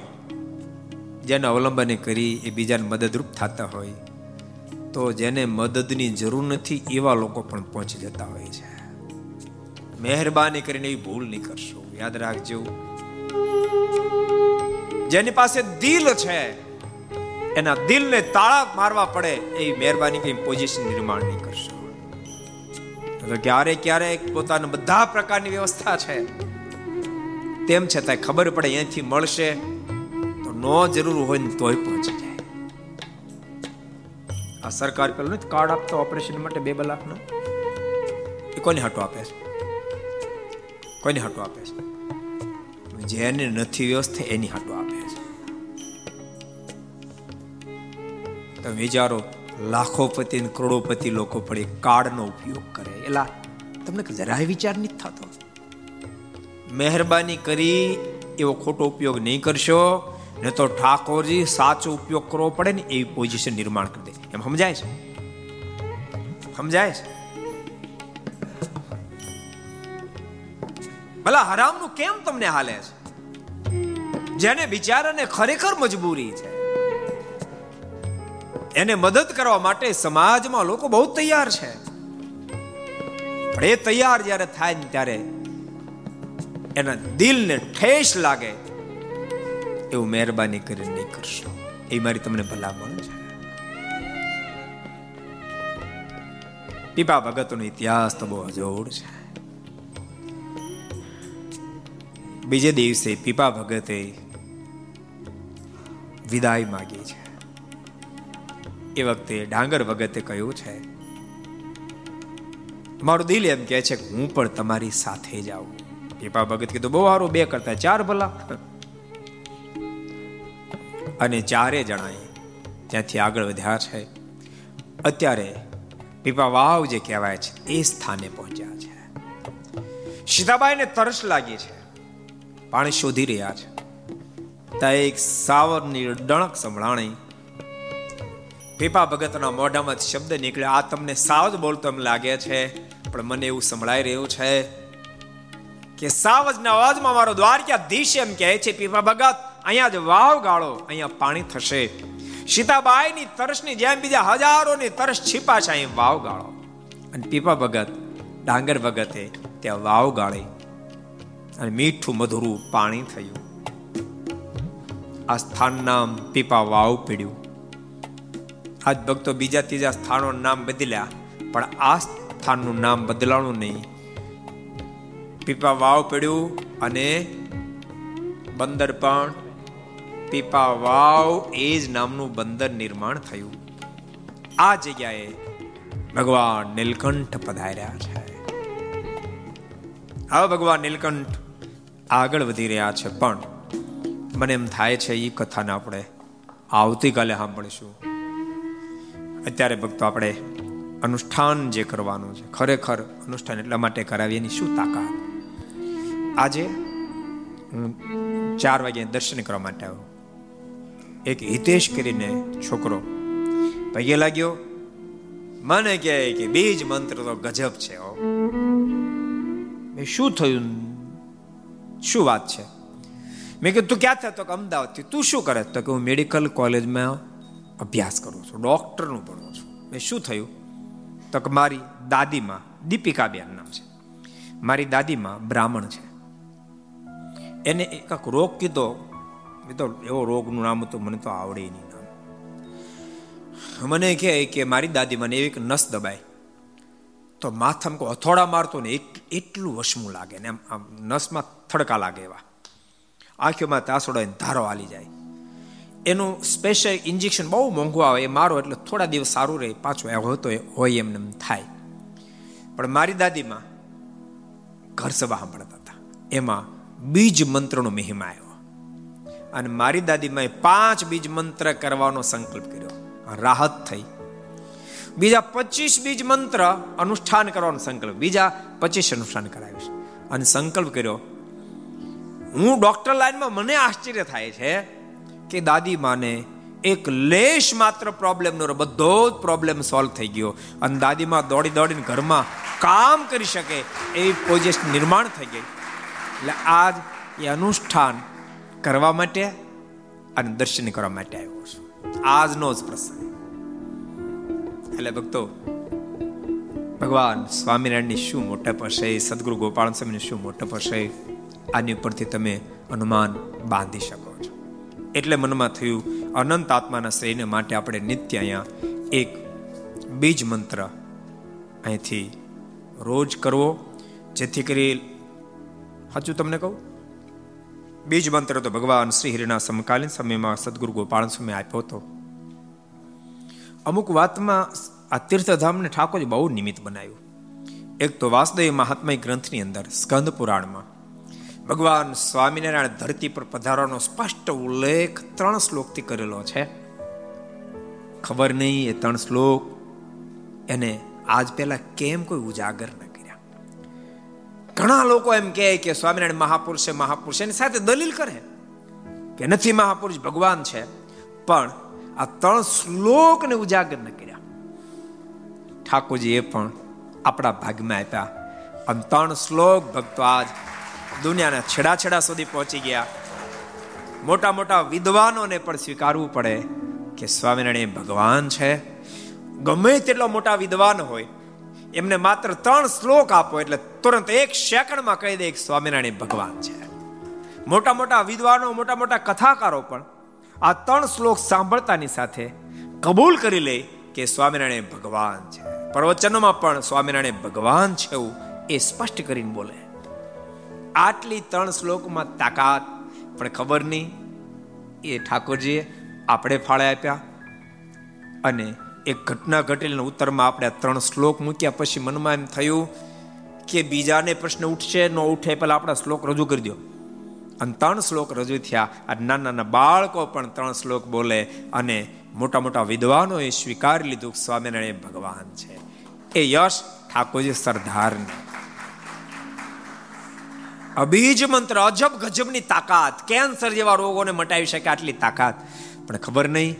જેને અવલંબને કરી એ બીજાને મદદરૂપ થતા હોય, તો જેને મદદની જરૂર નથી એવા લોકો પણ પહોંચી જતા હોય છે. મહેરબાની કરીને એવી ભૂલ નહીં કરશો. યાદ રાખજો. જેની પાસે દિલ છે, એના દિલને તાળા મારવા પડે એવી મહેરબાની કઈ પોઝિશન નિર્માણ નહીં કરશો. તો ક્યારેક ક્યારેક પોતાના બધા પ્રકારની વ્યવસ્થા છે. તેમ છતાં ખબર પડે અહીંયાથી મળશે તો નો જરૂર હોય ને તોય પહોંચી જાય. આ સરકાર પેલું નથી કાર્ડ આપતો ઓપરેશન માટે બે લાખનો એ કોને હાટો આપે છે? કોને હાટો આપે છે? જેને નથી વ્યવસ્થા એની હાટો આપે છે. તમે વિચારો, લાખોપતિ ને કરોડોપતિ લોકો પણ એ કાર્ડનો ઉપયોગ કરે. એલા, તમને જરાય વિચાર નથી થતો? મહેરબાની કરી એવો ખોટો ઉપયોગ નહીં કરશો, ને તો ઠાકોરજી સાચો ઉપયોગ કરવો પડે ને એવી પોઝિશન નિર્માણ કરી દે. એમ સમજાય છે? સમજાય છે? ભલા હરામનું કેમ તમને હાલે છે? જેને બિચારાને ખરેખર મજબૂરી છે. એને મદદ કરવા માટે સમાજમાં લોકો બહુ તૈયાર છે. પણ એ તૈયાર જ્યારે થાય ને ત્યારે એના દિલને ઠેસ લાગે. એવું મહેરબાની કરીને નહીં કરશો. એ મારી તમને ભલામણ છે. પીપા ભગતનો ઇતિહાસ તો બહુ અજોડ છે. બીજે દિવસે પીપા ભગતે વિદાય માગી છે. એ વખતે ડાંગર ભગતે કહ્યું છે, મારું દિલ એમ કહે છે કે હું પણ તમારી સાથે જાઉં પીપા ભગત કીધું, બહુ સારું, બે કરતા ચાર ભલા. અને ચારે જણાએ ત્યાંથી આગળ વધ્યા છે. અત્યારે પીપા વાવ જે કહેવાય છે, એ સ્થાને પહોંચ્યા છે. સીતાબાઈને તરસ લાગી છે. પાણી શોધી રહ્યા છે. ત્યાં એક સાવરની ડણક સંભળાણી. પીપા ભગતના મોઢામાં શબ્દ નીકળ્યો આ તમને સાવજ બોલતો એમ લાગે છે, પણ મને એવું સંભળાઈ રહ્યું છે કે સાવજના અવાજમાં મારો દ્વારકાધીશ એમ કહે છે, પીપા ભગત, અહીંયા જ વાવ ગાળો, અહીંયા પાણી થશે. સીતાબાઈની તરસની જેમ બીજા હજારોની તરસ છીપા છે અહીં વાવ ગાળો. અને પીપા ભગત, ડાંગર ભગતે ત્યાં વાવ ગાળી. અને મીઠું મધુરું પાણી થયું. આ સ્થાન નામ પીપા વાવ પીડ્યું. આજ ભક્તો બીજા ત્રીજા સ્થાનોનું નામ બદલ્યા, પણ આ સ્થાનનું નામ બદલાણું નહીં. પીપા વાવ પડ્યું અને બંદર પણ પીપા વાવ એ જ નામનું બંદર નિર્માણ થયું. આ જગ્યાએ ભગવાન નીલકંઠ પધાર્યા છે. હવે ભગવાન નીલકંઠ આગળ વધી રહ્યા છે. પણ મને એમ થાય છે એ કથાને આપણે આવતીકાલે સાંભળીશું. અત્યારે ભક્તો, આપણે અનુષ્ઠાન જે કરવાનું છે, ખરેખર અનુષ્ઠાન એટલા માટે કરાવીએ, એની શું તાકાત? આજે હું ચાર વાગે દર્શન કરવા માટે આવ્યો એક હિતેશ કરીને છોકરો પગે લાગ્યો. મને કહે કે બીજ મંત્ર તો ગજબ છે શું થયું? શું વાત છે? મેં કીધું, તું ક્યાં તો કે અમદાવાદથી તું શું કરે? તો કે, હું મેડિકલ કોલેજમાં અભ્યાસ કરું છું ડૉક્ટરનું ભણું છું. મેં શું થયું? તો કે, મારી દાદીમાં દીપિકાબેન નામ છે. મારી દાદીમાં બ્રાહ્મણ છે. એને એક રોગ કીધો. એ તો એવો રોગનું નામ હતું, મને તો આવડે નહીં નામ. મને કહે કે, મારી દાદી મને એવી નસ દબાય તો માથામાં કોઈ હથોડા મારતો ને એટલું વસમું લાગે ને આમ નસમાં થડકા લાગે એવા. આંખોમાં તાસોડા ધારો હાલી જાય. એનું સ્પેશિયલ ઇન્જેક્શન બહુ મોંઘું આવે, એ મારો એટલે થોડા દિવસ સારું રહે, પાછો એ હોતો હોય એમને એમ થાય. પણ મારી દાદીમાં ઘર સભા સાંભળતા હતા. એમાં બીજ મંત્રનો મહિમા આવ્યો. અને મારી દાદીમાં પાંચ બીજ મંત્ર કરવાનો સંકલ્પ કર્યો. રાહત થઈ. બીજા પચીસ બીજ મંત્ર અનુષ્ઠાન કરવાનો સંકલ્પ. બીજા પચીસ અનુષ્ઠાન કરાવીશ અને સંકલ્પ કર્યો, હું ડોક્ટર લાઈનમાં મને આશ્ચર્ય થાય છે કે દાદી માને એક લેશ માત્ર પ્રોબ્લેમ નો બધો જ પ્રોબ્લેમ સોલ્વ થઈ ગયો. અને દાદીમાં દોડી દોડીને ઘરમાં કામ કરી શકે એવી પોઝિશન નિર્માણ થઈ ગઈ. એટલે આજ એ અનુષ્ઠાન કરવા માટે અને દર્શન કરવા માટે આવ્યો છું. આજનો જ પ્રસંગ. એટલે ભક્તો, ભગવાન સ્વામિનારાયણની શું મોટપ હશે? સદગુરુ ગોપાલ સ્વામીની શું મોટપ હશે? આની ઉપરથી તમે અનુમાન બાંધી શકો છો. એટલે મનમાં થયું, અનંત આત્માના શ્રેયને માટે આપણે નિત્ય અહીંયા એક બીજ મંત્ર અહીંથી રોજ કરવો, જેથી કરી હજુ તમને કહું? બીજ મંત્ર તો ભગવાન શ્રી હિરના સમકાલીન સમયમાં સદગુરુ ગોપાલ સ્વામી આપ્યો હતો. અમુક વાતમાં આ તીર્થધામને ઠાકોરજી બહુ નિમિત્ત બનાવ્યું. એક તો વાસુદેવ મહાત્મા ગ્રંથની અંદર, સ્કંદ પુરાણમાં, ભગવાન સ્વામિનારાયણ ધરતી પર પધારવાનો સ્પષ્ટ ઉલ્લેખ ત્રણ શ્લોકથી કરેલો છે. ખબર નહીં એ ત્રણ શ્લોક, એને આજ પહેલા કેમ કોઈ ઉજાગર ન કર્યા? ઘણા લોકો એમ કહે કે સ્વામિનારાયણ મહાપુરુષ મહાપુરુષ એની સાથે દલીલ કરે કે નથી મહાપુરુષ, ભગવાન છે. પણ આ ત્રણ શ્લોકને ઉજાગર ન કર્યા. ઠાકોરજી એ પણ આપણા ભાગમાં આપ્યા. અને ત્રણ શ્લોક ભક્તો આજ દુનિયાના છેડા છેડા સુધી પહોંચી ગયા. મોટા મોટા વિદ્વાનોને પણ સ્વીકારવું પડે કે સ્વામિનારાયણ ભગવાન છે. ગમે તેટલો મોટા વિદ્વાન હોય, એમને માત્ર ત્રણ શ્લોક આપો એટલે તુરંત એક સેકન્ડમાં કહી દે સ્વામિનારાયણ ભગવાન છે. મોટા મોટા વિદ્વાનો, મોટા મોટા કથાકારો પણ આ ત્રણ શ્લોક સાંભળતાની સાથે કબૂલ કરી લે કે સ્વામિનારાયણ ભગવાન છે. પ્રવચનોમાં પણ સ્વામિનારાયણ ભગવાન છે એવું એ સ્પષ્ટ કરીને બોલે. આટલી ત્રણ શ્લોકમાં તાકાત, પણ ખબર નહીં. એ ઠાકોરજીએ આપણે ફાળે આપ્યા અને એક ઘટના ઘટેલી ઉત્તરમાં આપણે ત્રણ શ્લોક મૂક્યા પછી મનમાં એમ થયું કે બીજાને પ્રશ્ન ઉઠશે, ન ઉઠે પહેલા આપણા શ્લોક રજૂ કરી દો અને ત્રણ શ્લોક રજૂ થયા. આ નાના નાના બાળકો પણ ત્રણ શ્લોક બોલે અને મોટા મોટા વિદ્વાનોએ સ્વીકારી લીધું સ્વામિનારાયણ ભગવાન છે. એ યશ ઠાકોરજી સરદારને. અબીજ મંત્ર અજબ ગજબની તાકાત, કેન્સર જેવા રોગોને મટાવી શકે આટલી તાકાત. પણ ખબર નહીં?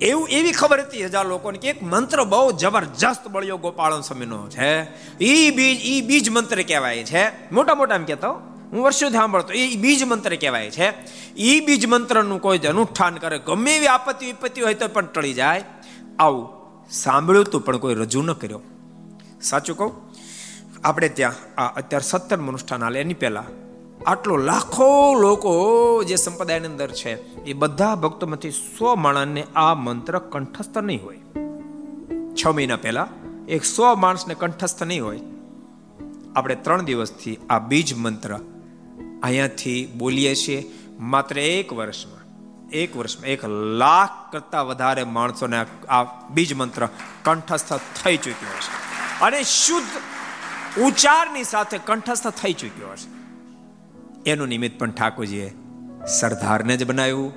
એવું એવી ખબર હતી હજાર લોકોને કે એક મંત્ર બહુ જબરજસ્ત બળ્યો ગોપાળન સ્વામીનો છે. ઈ બીજ ઈ બીજ મંત્ર કહેવાય છે. મોટા મોટા એમ કહેતો હું વર્ષોથી સાંભળતો. એ બીજ મંત્ર કહેવાય છે. એ બીજ મંત્રનું કોઈ અનુષ્ઠાન કરે. ગમે એવી આપત્તિ વિપત્તિ હોય તો પણ ટળી જાય. આવું સાંભળ્યું તું પણ કોઈ રજૂ ન કર્યો. સાચું કહું? આપણે ત્યાં આ અત્યારે સત્તર અનુષ્ઠાન હાલે. એની પહેલા આટલો લાખો લોકો જે સંપ્રદાયની અંદર છે, એ બધા ભક્તોમાંથી સો માણસને આ મંત્ર કંઠસ્થ નહીં હોય. છ મહિના પહેલા એક સો માણસને કંઠસ્થ નહીં હોય. આપણે ત્રણ દિવસથી આ બીજ મંત્ર અહીંયાથી બોલીએ છીએ, માત્ર એક વર્ષમાં એક વર્ષમાં, એક લાખ કરતા વધારે માણસોને આ બીજ મંત્ર કંઠસ્થ થઈ ચૂક્યો છે અને શુદ્ધ ઉચ્ચારની સાથે કંઠસ્થ થઈ ચૂક્યો હશે. એનું નિમિત્ત પણ ઠાકોરજીએ સરદારને જ બનાવ્યું.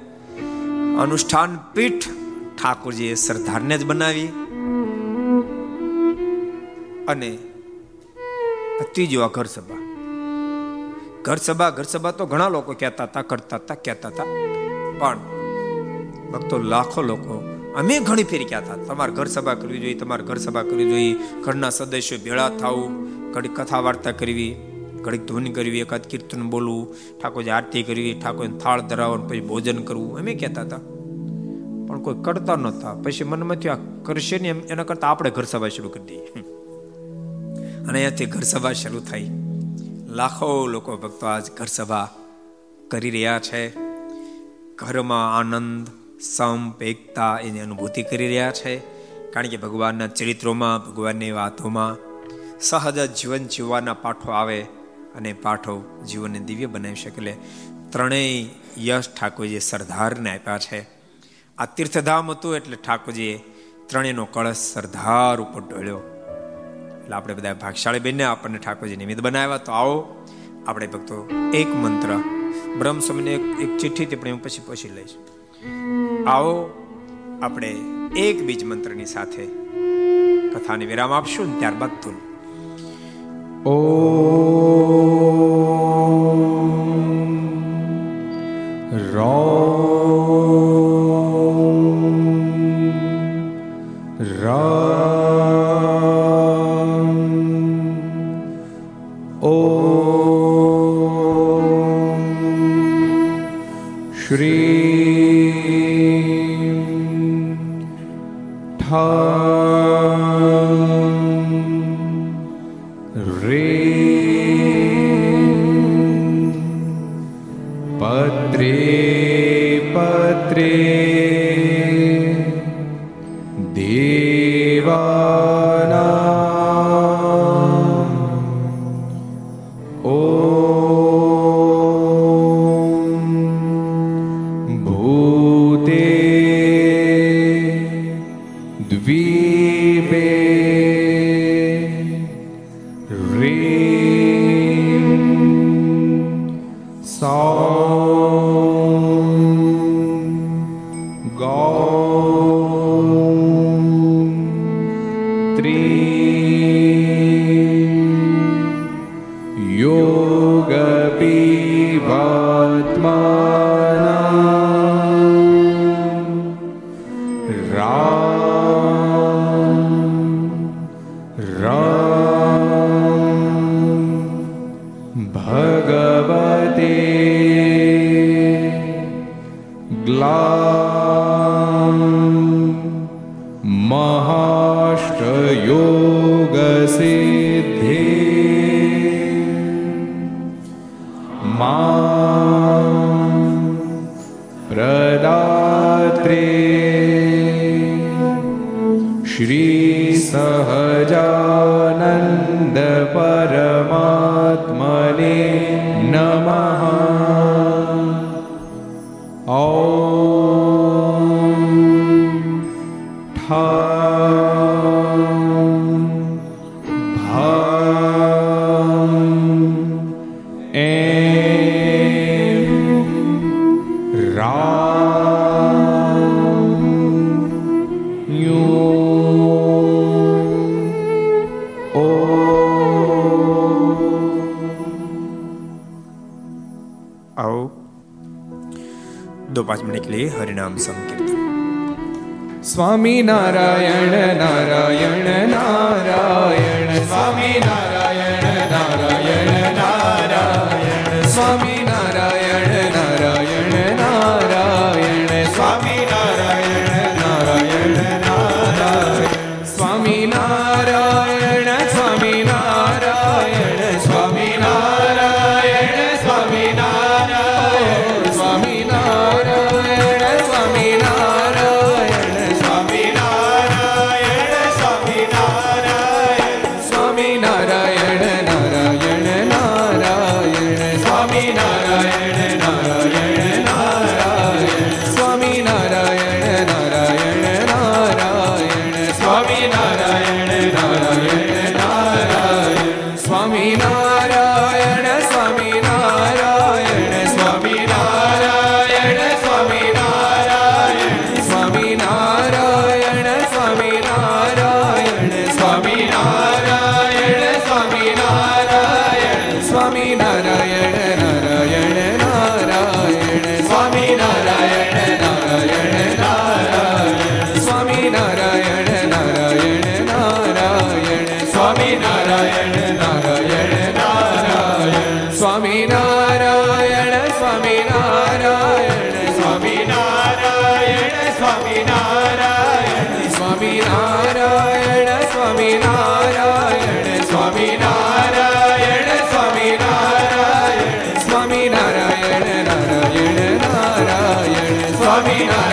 અનુષ્ઠાન પીઠ ઠાકોરજીએ સરદારને જ બનાવી. અને ત્રીજો આ સભા ઘર સભા ઘર સભા તો ઘણા લોકો કહેતા હતા, કરતા હતા, કહેતા હતા. પણ ભક્તો લાખો લોકો, અમે ઘણી ફેરી કહેતા તમારે ઘર સભા કરવી જોઈએ, તમારે ઘર સભા કરવી જોઈએ. ઘરના સદસ્યો ભેળા થવું, ઘડી કથા વાર્તા કરવી ઘડીક ધૂન કરવી, એકાદ કીર્તન બોલવું, ઠાકોરજી આરતી કરવી ઠાકોરને થાળ ધરાવવાનું, પછી ભોજન કરવું, અમે કહેતા હતા. પણ કોઈ કરતા નહોતા. પછી મનમાં થયું, આ કરશે ને એમ, એના કરતા આપણે ઘર સભા શરૂ કરી દઈએ. અને અહીંયાથી ઘર સભા શરૂ થઈ લાખો લોકો ભક્તો આજ ઘર સભા કરી રહ્યા છે. ઘરમાં આનંદ, સંપ, એકતા એની અનુભૂતિ કરી રહ્યા છે. કારણ કે ભગવાનના ચરિત્રોમાં, ભગવાનની વાતોમાં સહજ જીવન જીવવાના પાઠો આવે અને પાઠો જીવનને દિવ્ય બનાવી શકે. એટલે ત્રણેય યશ ઠાકોરજીએ સરદારને આપ્યા છે. આ તીર્થધામ હતું એટલે ઠાકોરજીએ ત્રણેયનો કળશ સરદાર ઉપર ઢોળ્યો. એટલે આપણે બધા ભાગશાળી બનને આપણને ઠાકોરજી નિમિત્ત બનાવ્યા. તો આવો, આપણે ભક્તો, એક મંત્ર. બ્રહ્મ સ્વામીને એક ચિઠ્ઠી તે પણ પછી પછી લઈશ. આવો, આપણે એક બીજ મંત્રની સાથે કથાને વિરામ આપશું ત્યારબાદ તું ઓ રો श्रीसहजानन्द સ્વામિનારાયણ Marina.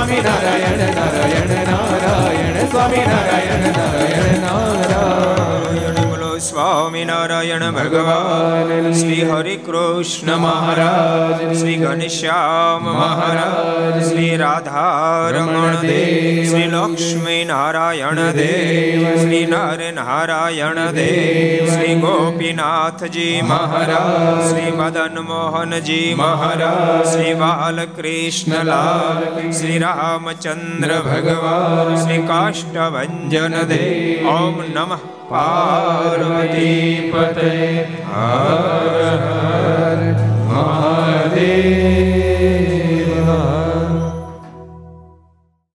સ્વામી નારાયણ નારાયણ નારાયણ સ્વામી નારાયણ નારાયણ નારાયણ. બોલો સ્વામિનારાયણ ભગવાન શ્રી હરિ કૃષ્ણ મહારાજ. શ્રી ઘનશ્યામ મહારાજ શ્રી રાધારમણ દેવ શ્રી લક્ષ્મી નારાયણ દેવ. શ્રી નર નારાયણ દેવ. શ્રી ગોપીનાથજી મહારાજ શ્રી મદન મોહનજી મહારાજ શ્રી બાલકૃષ્ણલાલ શ્રી રામચંદ્ર ભગવાન શ્રી કાષ્ટભન દેવ ઓમ નમઃ પાર્વતી પતે હર મહાદેવ